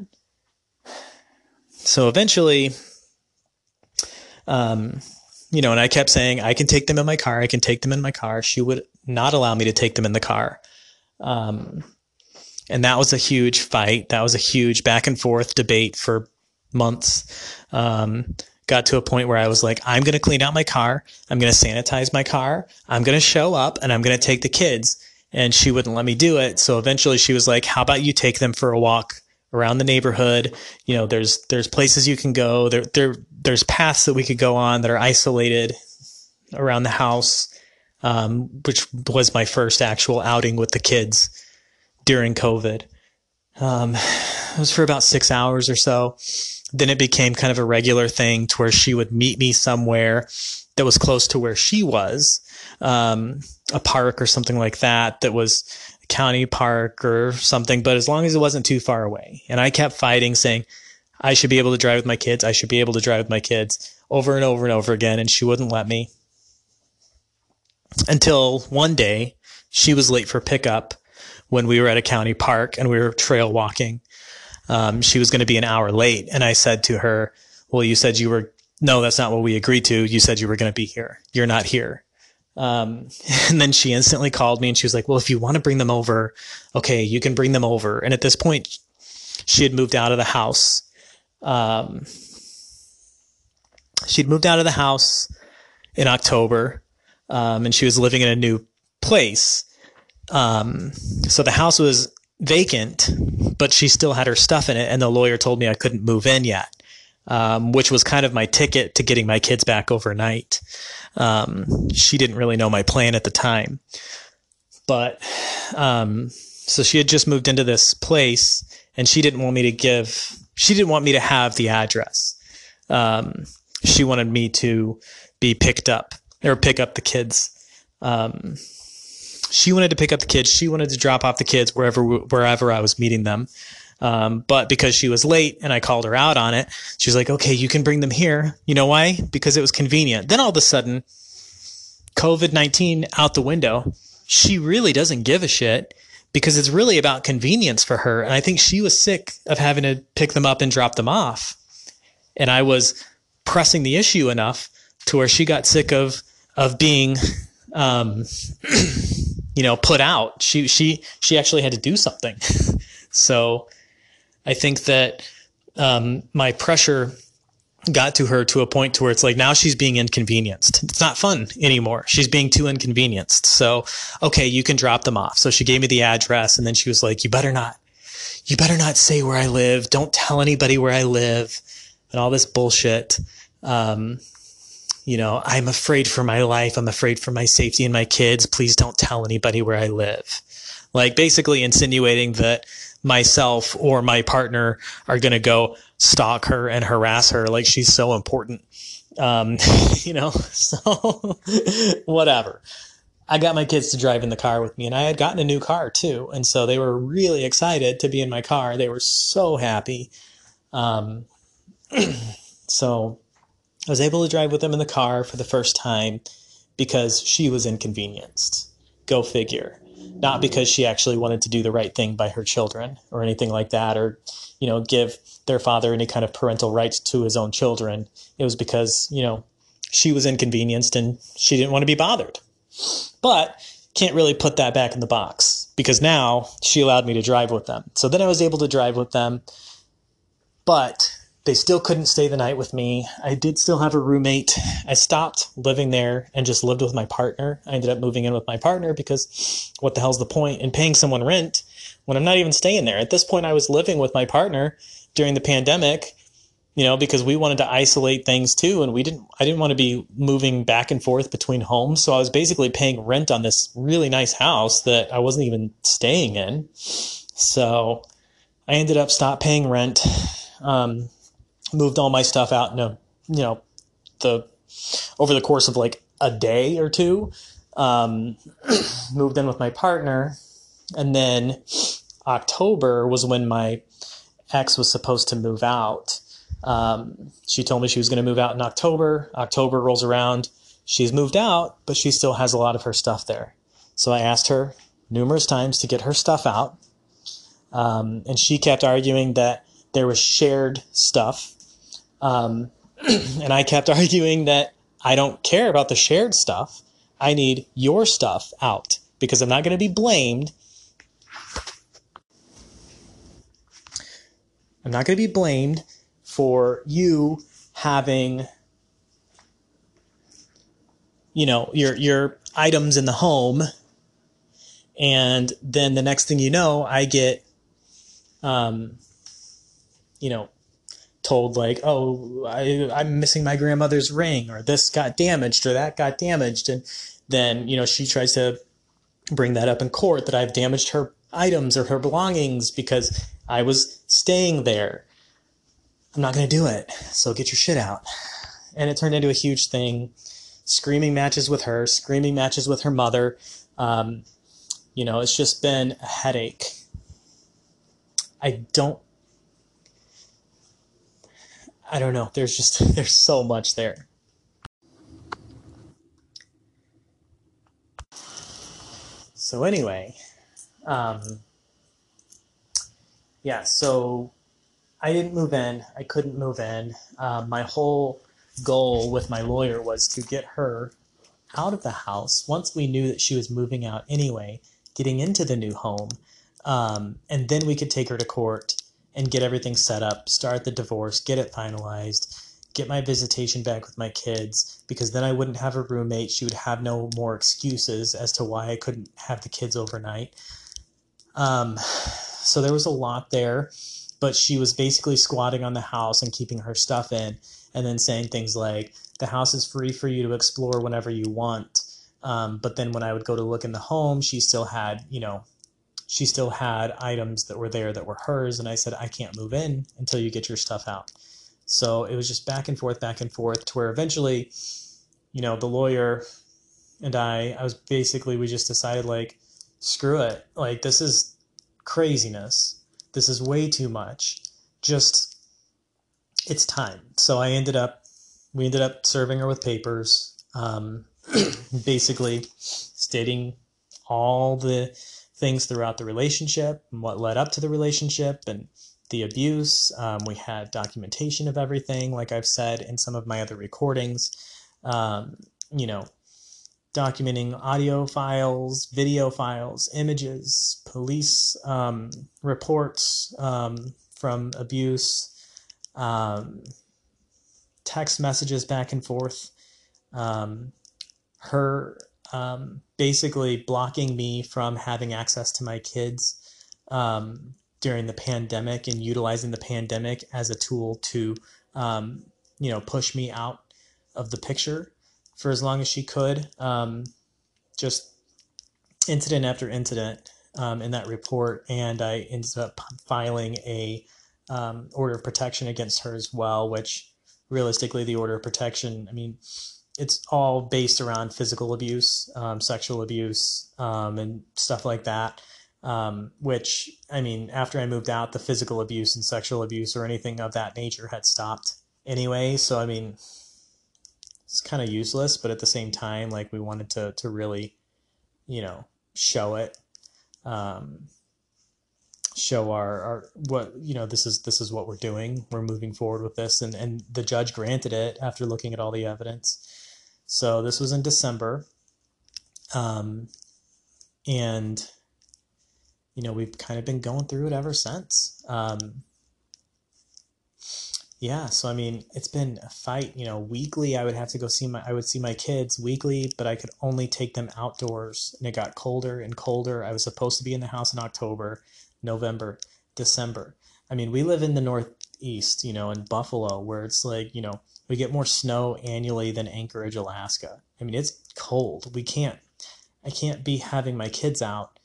So eventually Um, you know, and I kept saying, I can take them in my car. I can take them in my car. She would not allow me to take them in the car. Um, and that was a huge fight. That was a huge back and forth debate for months. Um, got to a point where I was like, I'm going to clean out my car. I'm going to sanitize my car. I'm going to show up and I'm going to take the kids. And she wouldn't let me do it. So eventually she was like, how about you take them for a walk around the neighborhood? You know, there's, there's places you can go. There, there, there's paths that we could go on that are isolated around the house. Um, which was my first actual outing with the kids during COVID. Um, it was for about six hours or so then it became kind of a regular thing to where she would meet me somewhere that was close to where she was, um, a park or something like that, that was county park or something, but as long as it wasn't too far away. And I kept fighting saying, I should be able to drive with my kids. I should be able to drive with my kids over and over and over again. And she wouldn't let me until one day she was late for pickup when we were at a county park and we were trail walking um, she was going to be an hour late. And I said to her, well, you said you were, no, that's not what we agreed to. You said you were going to be here. You're not here. Um, and then she instantly called me and she was like, well, if you want to bring them over, okay, you can bring them over. And at this point, she had moved out of the house. Um, she'd moved out of the house in October, um, and she was living in a new place. Um, so the house was vacant, but she still had her stuff in it. And the lawyer told me I couldn't move in yet, um, which was kind of my ticket to getting my kids back overnight. Um, she didn't really know my plan at the time. But um, so she had just moved into this place and she didn't want me to give, she didn't want me to have the address. Um, she wanted me to be picked up or pick up the kids. Um, she wanted to pick up the kids. She wanted to drop off the kids wherever wherever I was meeting them. Um, but because she was late and I called her out on it, she was like, "Okay, you can bring them here." You know why? Because it was convenient. Then all of a sudden, COVID nineteen out the window. She really doesn't give a shit because it's really about convenience for her. And I think she was sick of having to pick them up and drop them off. And I was pressing the issue enough to where she got sick of of being um, you know, put out. She she she actually had to do something. so I think that um, my pressure got to her to a point to where it's like now she's being inconvenienced. It's not fun anymore. She's being too inconvenienced. So okay, you can drop them off. So she gave me the address, and then she was like, "You better not, you better not say where I live. Don't tell anybody where I live." And all this bullshit. Um, you know, I'm afraid for my life. I'm afraid for my safety and my kids. Please don't tell anybody where I live. Like basically insinuating that myself or my partner are going to go stalk her and harass her like she's so important. Um, you know, so whatever. I got my kids to drive in the car with me and I had gotten a new car too. And so they were really excited to be in my car. They were so happy. Um, so I was able to drive with them in the car for the first time because she was inconvenienced. Go figure. Not because she actually wanted to do the right thing by her children or anything like that, or, you know, give their father any kind of parental rights to his own children. It was because, you know, she was inconvenienced and she didn't want to be bothered. But can't really put that back in the box because now she allowed me to drive with them. So then I was able to drive with them. But they still couldn't stay the night with me. I did still have a roommate. I stopped living there and just lived with my partner. I ended up moving in with my partner because what the hell's the point in paying someone rent when I'm not even staying there? At this point, I was living with my partner during the pandemic, you know, because we wanted to isolate things too. And we didn't, I didn't want to be moving back and forth between homes. So I was basically paying rent on this really nice house that I wasn't even staying in. So I ended up stop paying rent. Um, moved all my stuff out in a, you know, the, over the course of like a day or two, um, moved in with my partner. And then October was when my ex was supposed to move out. Um, she told me she was going to move out in October. October rolls around. She's moved out, but she still has a lot of her stuff there. So I asked her numerous times to get her stuff out. Um, and she kept arguing that there was shared stuff um, and I kept arguing that I don't care about the shared stuff. I need your stuff out because I'm not going to be blamed. I'm not going to be blamed for you having you know your your items in the home and then the next thing you know I get um you know told like, oh, I, I'm missing my grandmother's ring, or this got damaged, or that got damaged, and then you know she tries to bring that up in court that I've damaged her items or her belongings because I was staying there. I'm not going to do it. So get your shit out. And it turned into a huge thing. Screaming matches with her, screaming matches with her mother. Um, you know, it's just been a headache. I don't I don't know. There's just there's so much there. So anyway, um, yeah. So I didn't move in. I couldn't move in. Um, my whole goal with my lawyer was to get her out of the house once we knew that she was moving out anyway, getting into the new home, um, and then we could take her to court and get everything set up, start the divorce, get it finalized, get my visitation back with my kids, because then I wouldn't have a roommate. She would have no more excuses as to why I couldn't have the kids overnight. Um, so there was a lot there, but she was basically squatting on the house and keeping her stuff in, and then saying things like, the house is free for you to explore whenever you want. Um, but then when I would go to look in the home, she still had, you know, she still had items that were there that were hers and i said i can't move in until you get your stuff out. So it was just back and forth back and forth to where eventually you know the lawyer and i i was basically we just decided like screw it. Like this is craziness. This is way too much. Just it's time. So i ended up we ended up serving her with papers um, basically stating all the things throughout the relationship and what led up to the relationship and the abuse. Um, we had documentation of everything, like I've said in some of my other recordings. Um, you know, documenting audio files, video files, images, police um, reports um, from abuse, um, text messages back and forth. Um, her basically blocking me from having access to my kids um, during the pandemic and utilizing the pandemic as a tool to, um, you know, push me out of the picture for as long as she could. Um, just incident after incident um, in that report, and I ended up filing a um, order of protection against her as well, which realistically, the order of protection, I mean, it's all based around physical abuse, um, sexual abuse, um, and stuff like that. Um, which I mean, after I moved out, the physical abuse and sexual abuse or anything of that nature had stopped anyway. So I mean, it's kind of useless, but at the same time, like we wanted to to really, you know, show it, um, show our our what you know this is this is what we're doing. We're moving forward with this, and and the judge granted it after looking at all the evidence. So this was in December. Um, and, you know, we've kind of been going through it ever since. Um, yeah, so I mean, it's been a fight. You know, weekly I would have to go see my I would see my kids weekly, but I could only take them outdoors, and it got colder and colder. I was supposed to be in the house in October, November, December. I mean, we live in the northeast, you know, in Buffalo, where it's like, you know, we get more snow annually than Anchorage, Alaska. I mean, it's cold. We can't, I can't be having my kids out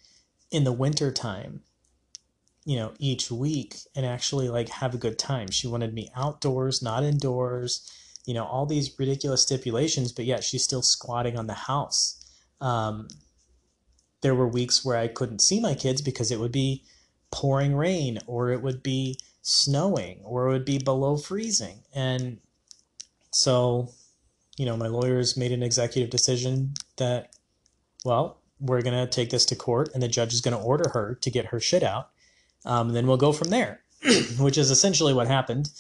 in the winter time, you know, each week and actually like have a good time. She wanted me outdoors, not indoors, you know, all these ridiculous stipulations, but yet she's still squatting on the house. Um, there were weeks where I couldn't see my kids because it would be pouring rain or it would be snowing or it would be below freezing. And so, you know, my lawyers made an executive decision that, well, we're going to take this to court and the judge is going to order her to get her shit out. Um, and then we'll go from there, which is essentially what happened.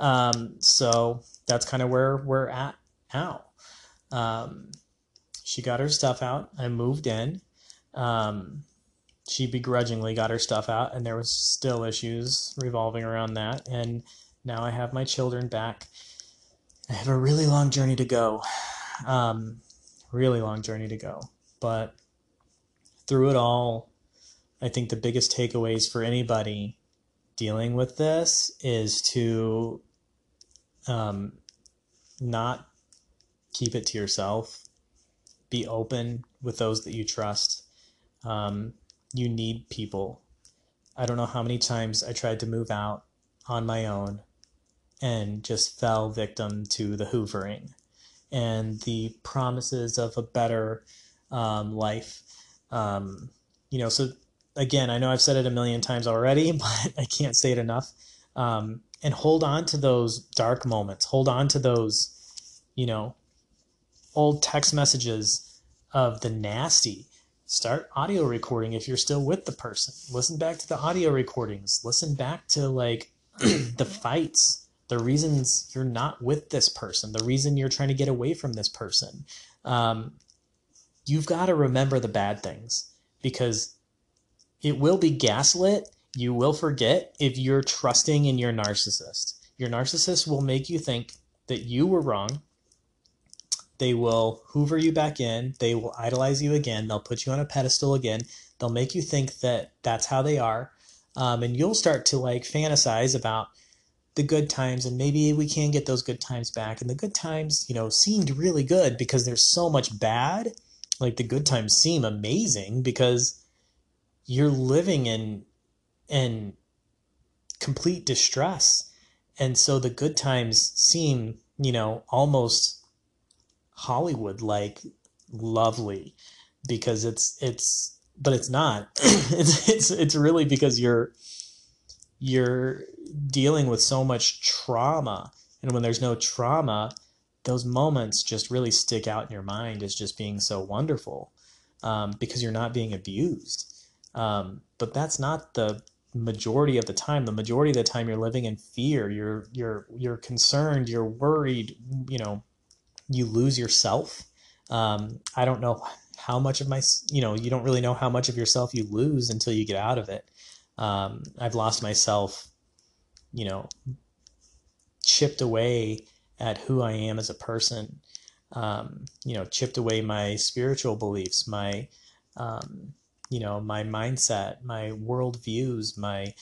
Um, so that's kind of where we're at now. Um, she got her stuff out. I moved in. Um, she begrudgingly got her stuff out, and there was still issues revolving around that. And now I have my children back. I have a really long journey to go. Um, really long journey to go. But through it all, I think the biggest takeaways for anybody dealing with this is to um, not keep it to yourself. Be open with those that you trust. Um, you need people. I don't know how many times I tried to move out on my own and just fell victim to the hoovering and the promises of a better um, life. Um, you know, so again, I know I've said it a million times already, but I can't say it enough. Um, and hold on to those dark moments. Hold on to those, you know, old text messages of the nasty. Start audio recording if you're still with the person. Listen back to the audio recordings. Listen back to like the fights, the reasons you're not with this person, the reason you're trying to get away from this person. Um, you've got to remember the bad things because it will be gaslit. You will forget if you're trusting in your narcissist. Your narcissist will make you think that you were wrong. They will hoover you back in. They will idolize you again. They'll put you on a pedestal again. They'll make you think that that's how they are. Um, and you'll start to like fantasize about the good times and maybe we can get those good times back. And the good times, you know, seemed really good because there's so much bad. Like the good times seem amazing because you're living in in complete distress and so the good times seem you know almost hollywood like lovely because it's it's but it's not it's it's it's really because you're you're dealing with so much trauma and when there's no trauma those moments just really stick out in your mind as just being so wonderful um, because you're not being abused um, but that's not the majority of the time. The majority of the time, you're living in fear. You're you're you're concerned. You're worried. You know, you lose yourself. Um, I don't know how much of my you know you don't really know how much of yourself you lose until you get out of it. Um, I've lost myself. You know, chipped away at who I am as a person. Um, you know, chipped away my spiritual beliefs, my um, you know my mindset my world views my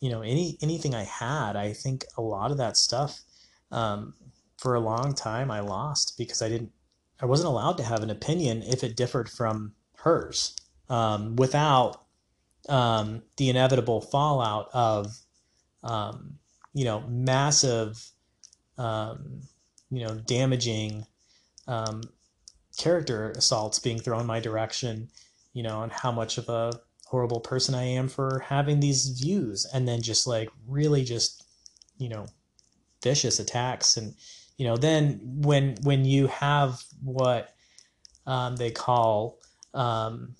you know any anything i had i think a lot of that stuff um, for a long time i lost because i didn't i wasn't allowed to have an opinion if it differed from hers um, without um, the inevitable fallout of um, you know massive um, you know damaging um, character assaults being thrown my direction you know, and how much of a horrible person I am for having these views. And then just like really just, you know, vicious attacks. And you know, then when when you have what um, they call um,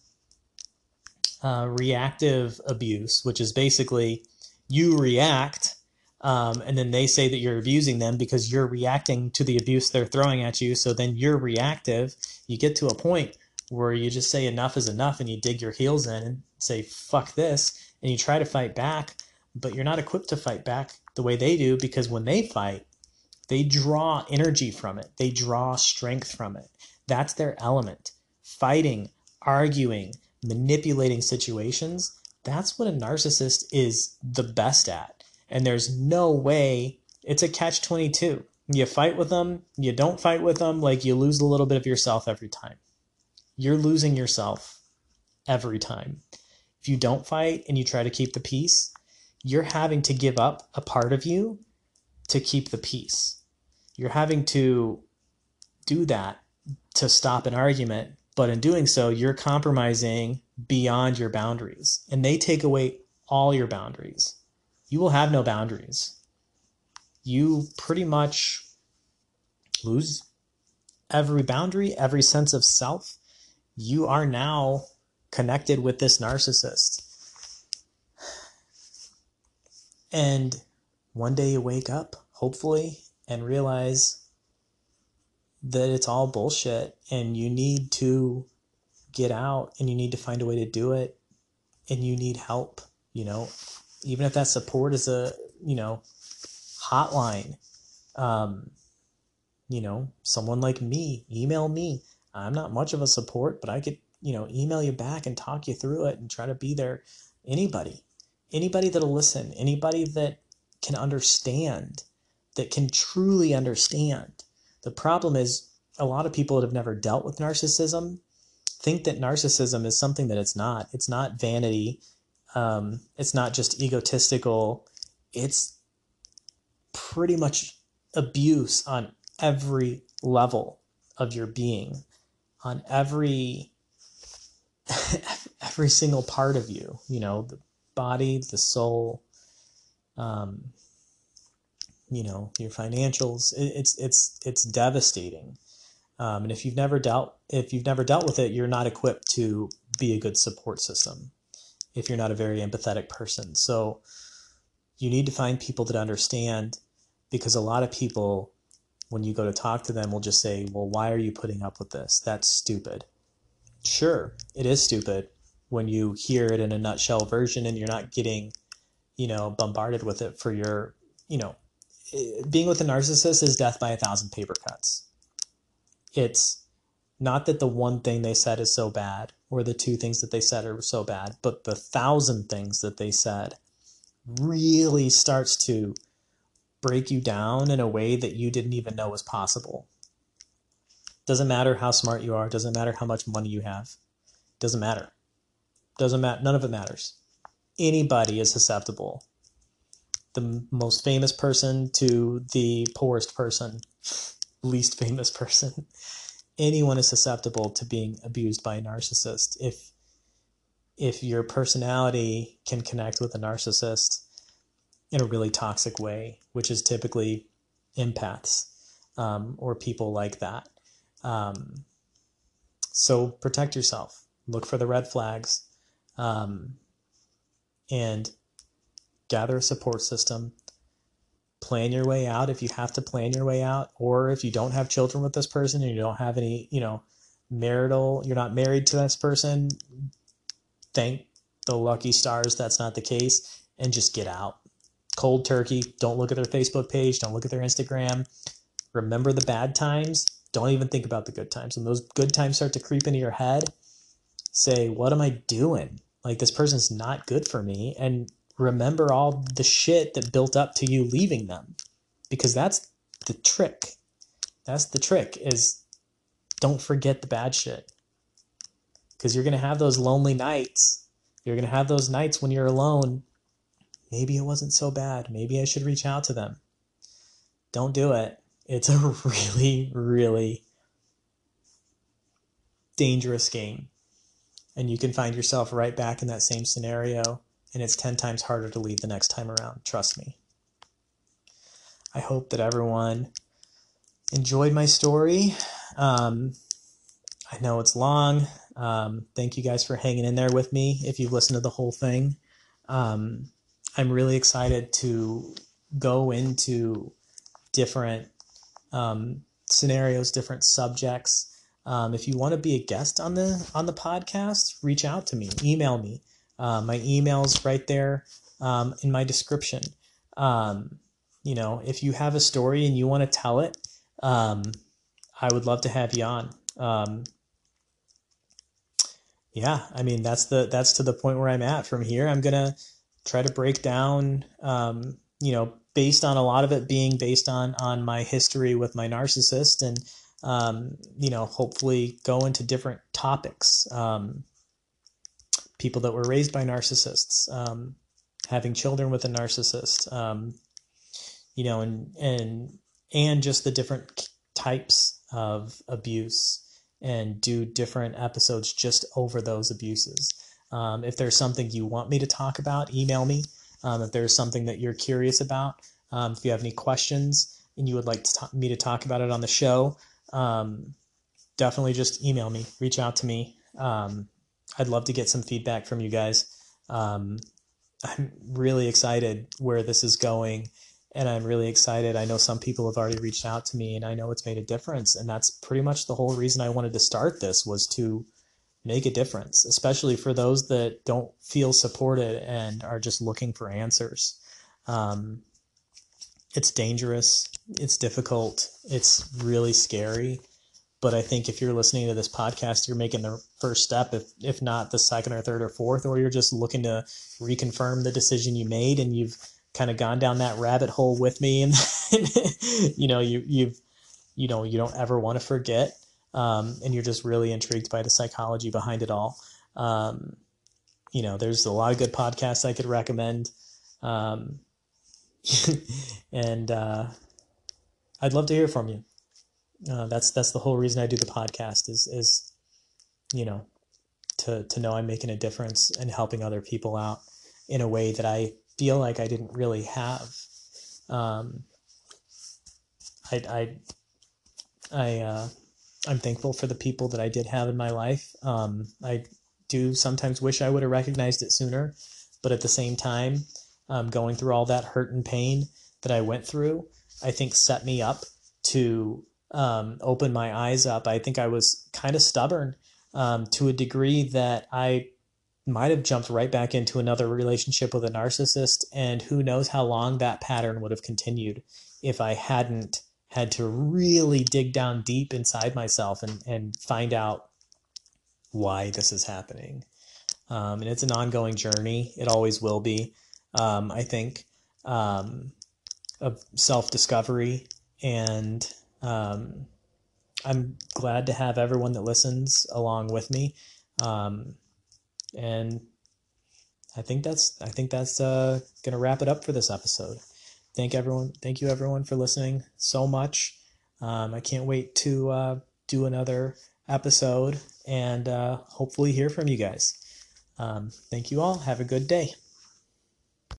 uh, reactive abuse, which is basically you react um, and then they say that you're abusing them because you're reacting to the abuse they're throwing at you. So then you're reactive. You get to a point where you just say enough is enough and you dig your heels in and say fuck this and you try to fight back but you're not equipped to fight back the way they do because when they fight they draw energy from it they draw strength from it that's their element fighting arguing manipulating situations that's what a narcissist is the best at and there's no way it's a catch 22 you fight with them you don't fight with them like you lose a little bit of yourself every time you're losing yourself every time. If you don't fight and you try to keep the peace, you're having to give up a part of you to keep the peace. You're having to do that to stop an argument, but in doing so, you're compromising beyond your boundaries, and they take away all your boundaries. You will have no boundaries. You pretty much lose every boundary, every sense of self, you are now connected with this narcissist. And one day you wake up, hopefully, and realize that it's all bullshit and you need to get out and you need to find a way to do it and you need help, you know, even if that support is a, you know, hotline. Um, you know, someone like me, email me. I'm not much of a support, but I could, you know, email you back and talk you through it and try to be there. Anybody, anybody that'll listen, anybody that can understand, that can truly understand. The problem is a lot of people that have never dealt with narcissism think that narcissism is something that it's not. It's not vanity. Um, it's not just egotistical. It's pretty much abuse on every level of your being, on every every single part of you. You know, the body, the soul, um, you know, your financials. It, it's it's it's devastating. Um, and if you've never dealt if you've never dealt with it, you're not equipped to be a good support system. If you're not a very empathetic person, so you need to find people that understand, because a lot of people, when you go to talk to them, will just say, "Well, why are you putting up with this? That's stupid." Sure, it is stupid when you hear it in a nutshell version and you're not getting, you know, bombarded with it for your, you know, being with a narcissist is death by a thousand paper cuts. It's not that the one thing they said is so bad or the two things that they said are so bad, but the thousand things that they said really starts to break you down in a way that you didn't even know was possible. Doesn't matter how smart you are, doesn't matter how much money you have. Doesn't matter. Doesn't matter. None of it matters. Anybody is susceptible. The most famous person to the poorest person, least famous person. Anyone is susceptible to being abused by a narcissist. If if your personality can connect with a narcissist in a really toxic way, which is typically empaths um, or people like that. Um, so protect yourself. Look for the red flags um, and gather a support system. Plan your way out if you have to plan your way out, or if you don't have children with this person and you don't have any, you know, marital, you're not married to this person. Thank the lucky stars that's not the case, and just get out. Cold turkey. Don't look at their Facebook page. Don't look at their Instagram. Remember the bad times. Don't even think about the good times. When those good times start to creep into your head, say, What am I doing? Like, this person's not good for me. And remember all the shit that built up to you leaving them. Because that's the trick. That's the trick is don't forget the bad shit. Because you're going to have those lonely nights. You're going to have those nights when you're alone. Maybe it wasn't so bad. Maybe I should reach out to them. Don't do it. It's a really, really dangerous game and you can find yourself right back in that same scenario and it's 10 times harder to leave the next time around. Trust me. I hope that everyone enjoyed my story. Um, i know it's long. Um, thank you guys for hanging in there with me if you've listened to the whole thing. Um, i'm really excited to go into different um, scenarios different subjects. Um, if you want to be a guest on the on the podcast, reach out to me, email me. Uh, my email's right there um, in my description. Um, you know, if you have a story and you want to tell it, um, I would love to have you on. Um, yeah, I mean that's the that's to the point where I'm at. From here, I'm gonna try to break down. Um, you know, based on a lot of it being based on on my history with my narcissist and um, you know, hopefully go into different topics. Um, people that were raised by narcissists, um, having children with a narcissist, um, you know, and and and just the different types of abuse, and do different episodes just over those abuses. Um, if there's something you want me to talk about, email me. Um, if there's something that you're curious about, if you have any questions and you would like to me to talk about it on the show, um, definitely just email me, reach out to me. I'd love to get some feedback from you guys. Um, I'm really excited where this is going and I'm really excited. I know some people have already reached out to me, and I know it's made a difference. And that's pretty much the whole reason I wanted to start this was to make a difference, especially for those that don't feel supported and are just looking for answers. Um, it's dangerous, it's difficult, it's really scary. But I think if you're listening to this podcast, you're making the first step, if, if not the second or third or fourth, or you're just looking to reconfirm the decision you made and you've kind of gone down that rabbit hole with me and you know you you've you know you don't ever want to forget um, and you're just really intrigued by the psychology behind it all. Um, you know there's a lot of good podcasts i could recommend um, and uh, i'd love to hear from you uh, that's that's the whole reason i do the podcast is is you know to to know i'm making a difference and helping other people out in a way that i feel like I didn't really have. Um, I, I, I, uh, I'm thankful for the people that I did have in my life. Um, I do sometimes wish I would have recognized it sooner, but at the same time, um, going through all that hurt and pain that I went through, I think set me up to um, open my eyes up. I think I was kind of stubborn um, to a degree that I might have jumped right back into another relationship with a narcissist, and who knows how long that pattern would have continued if I hadn't had to really dig down deep inside myself and, and find out why this is happening. Um, and it's an ongoing journey. It always will be, um, I think, um, of self discovery. And um, I'm glad to have everyone that listens along with me. Um, and I think that's I think that's uh, gonna wrap it up for this episode. Thank everyone. Thank you everyone for listening so much. Um, I can't wait to uh, do another episode and uh, hopefully hear from you guys. Um, thank you all. Have a good day.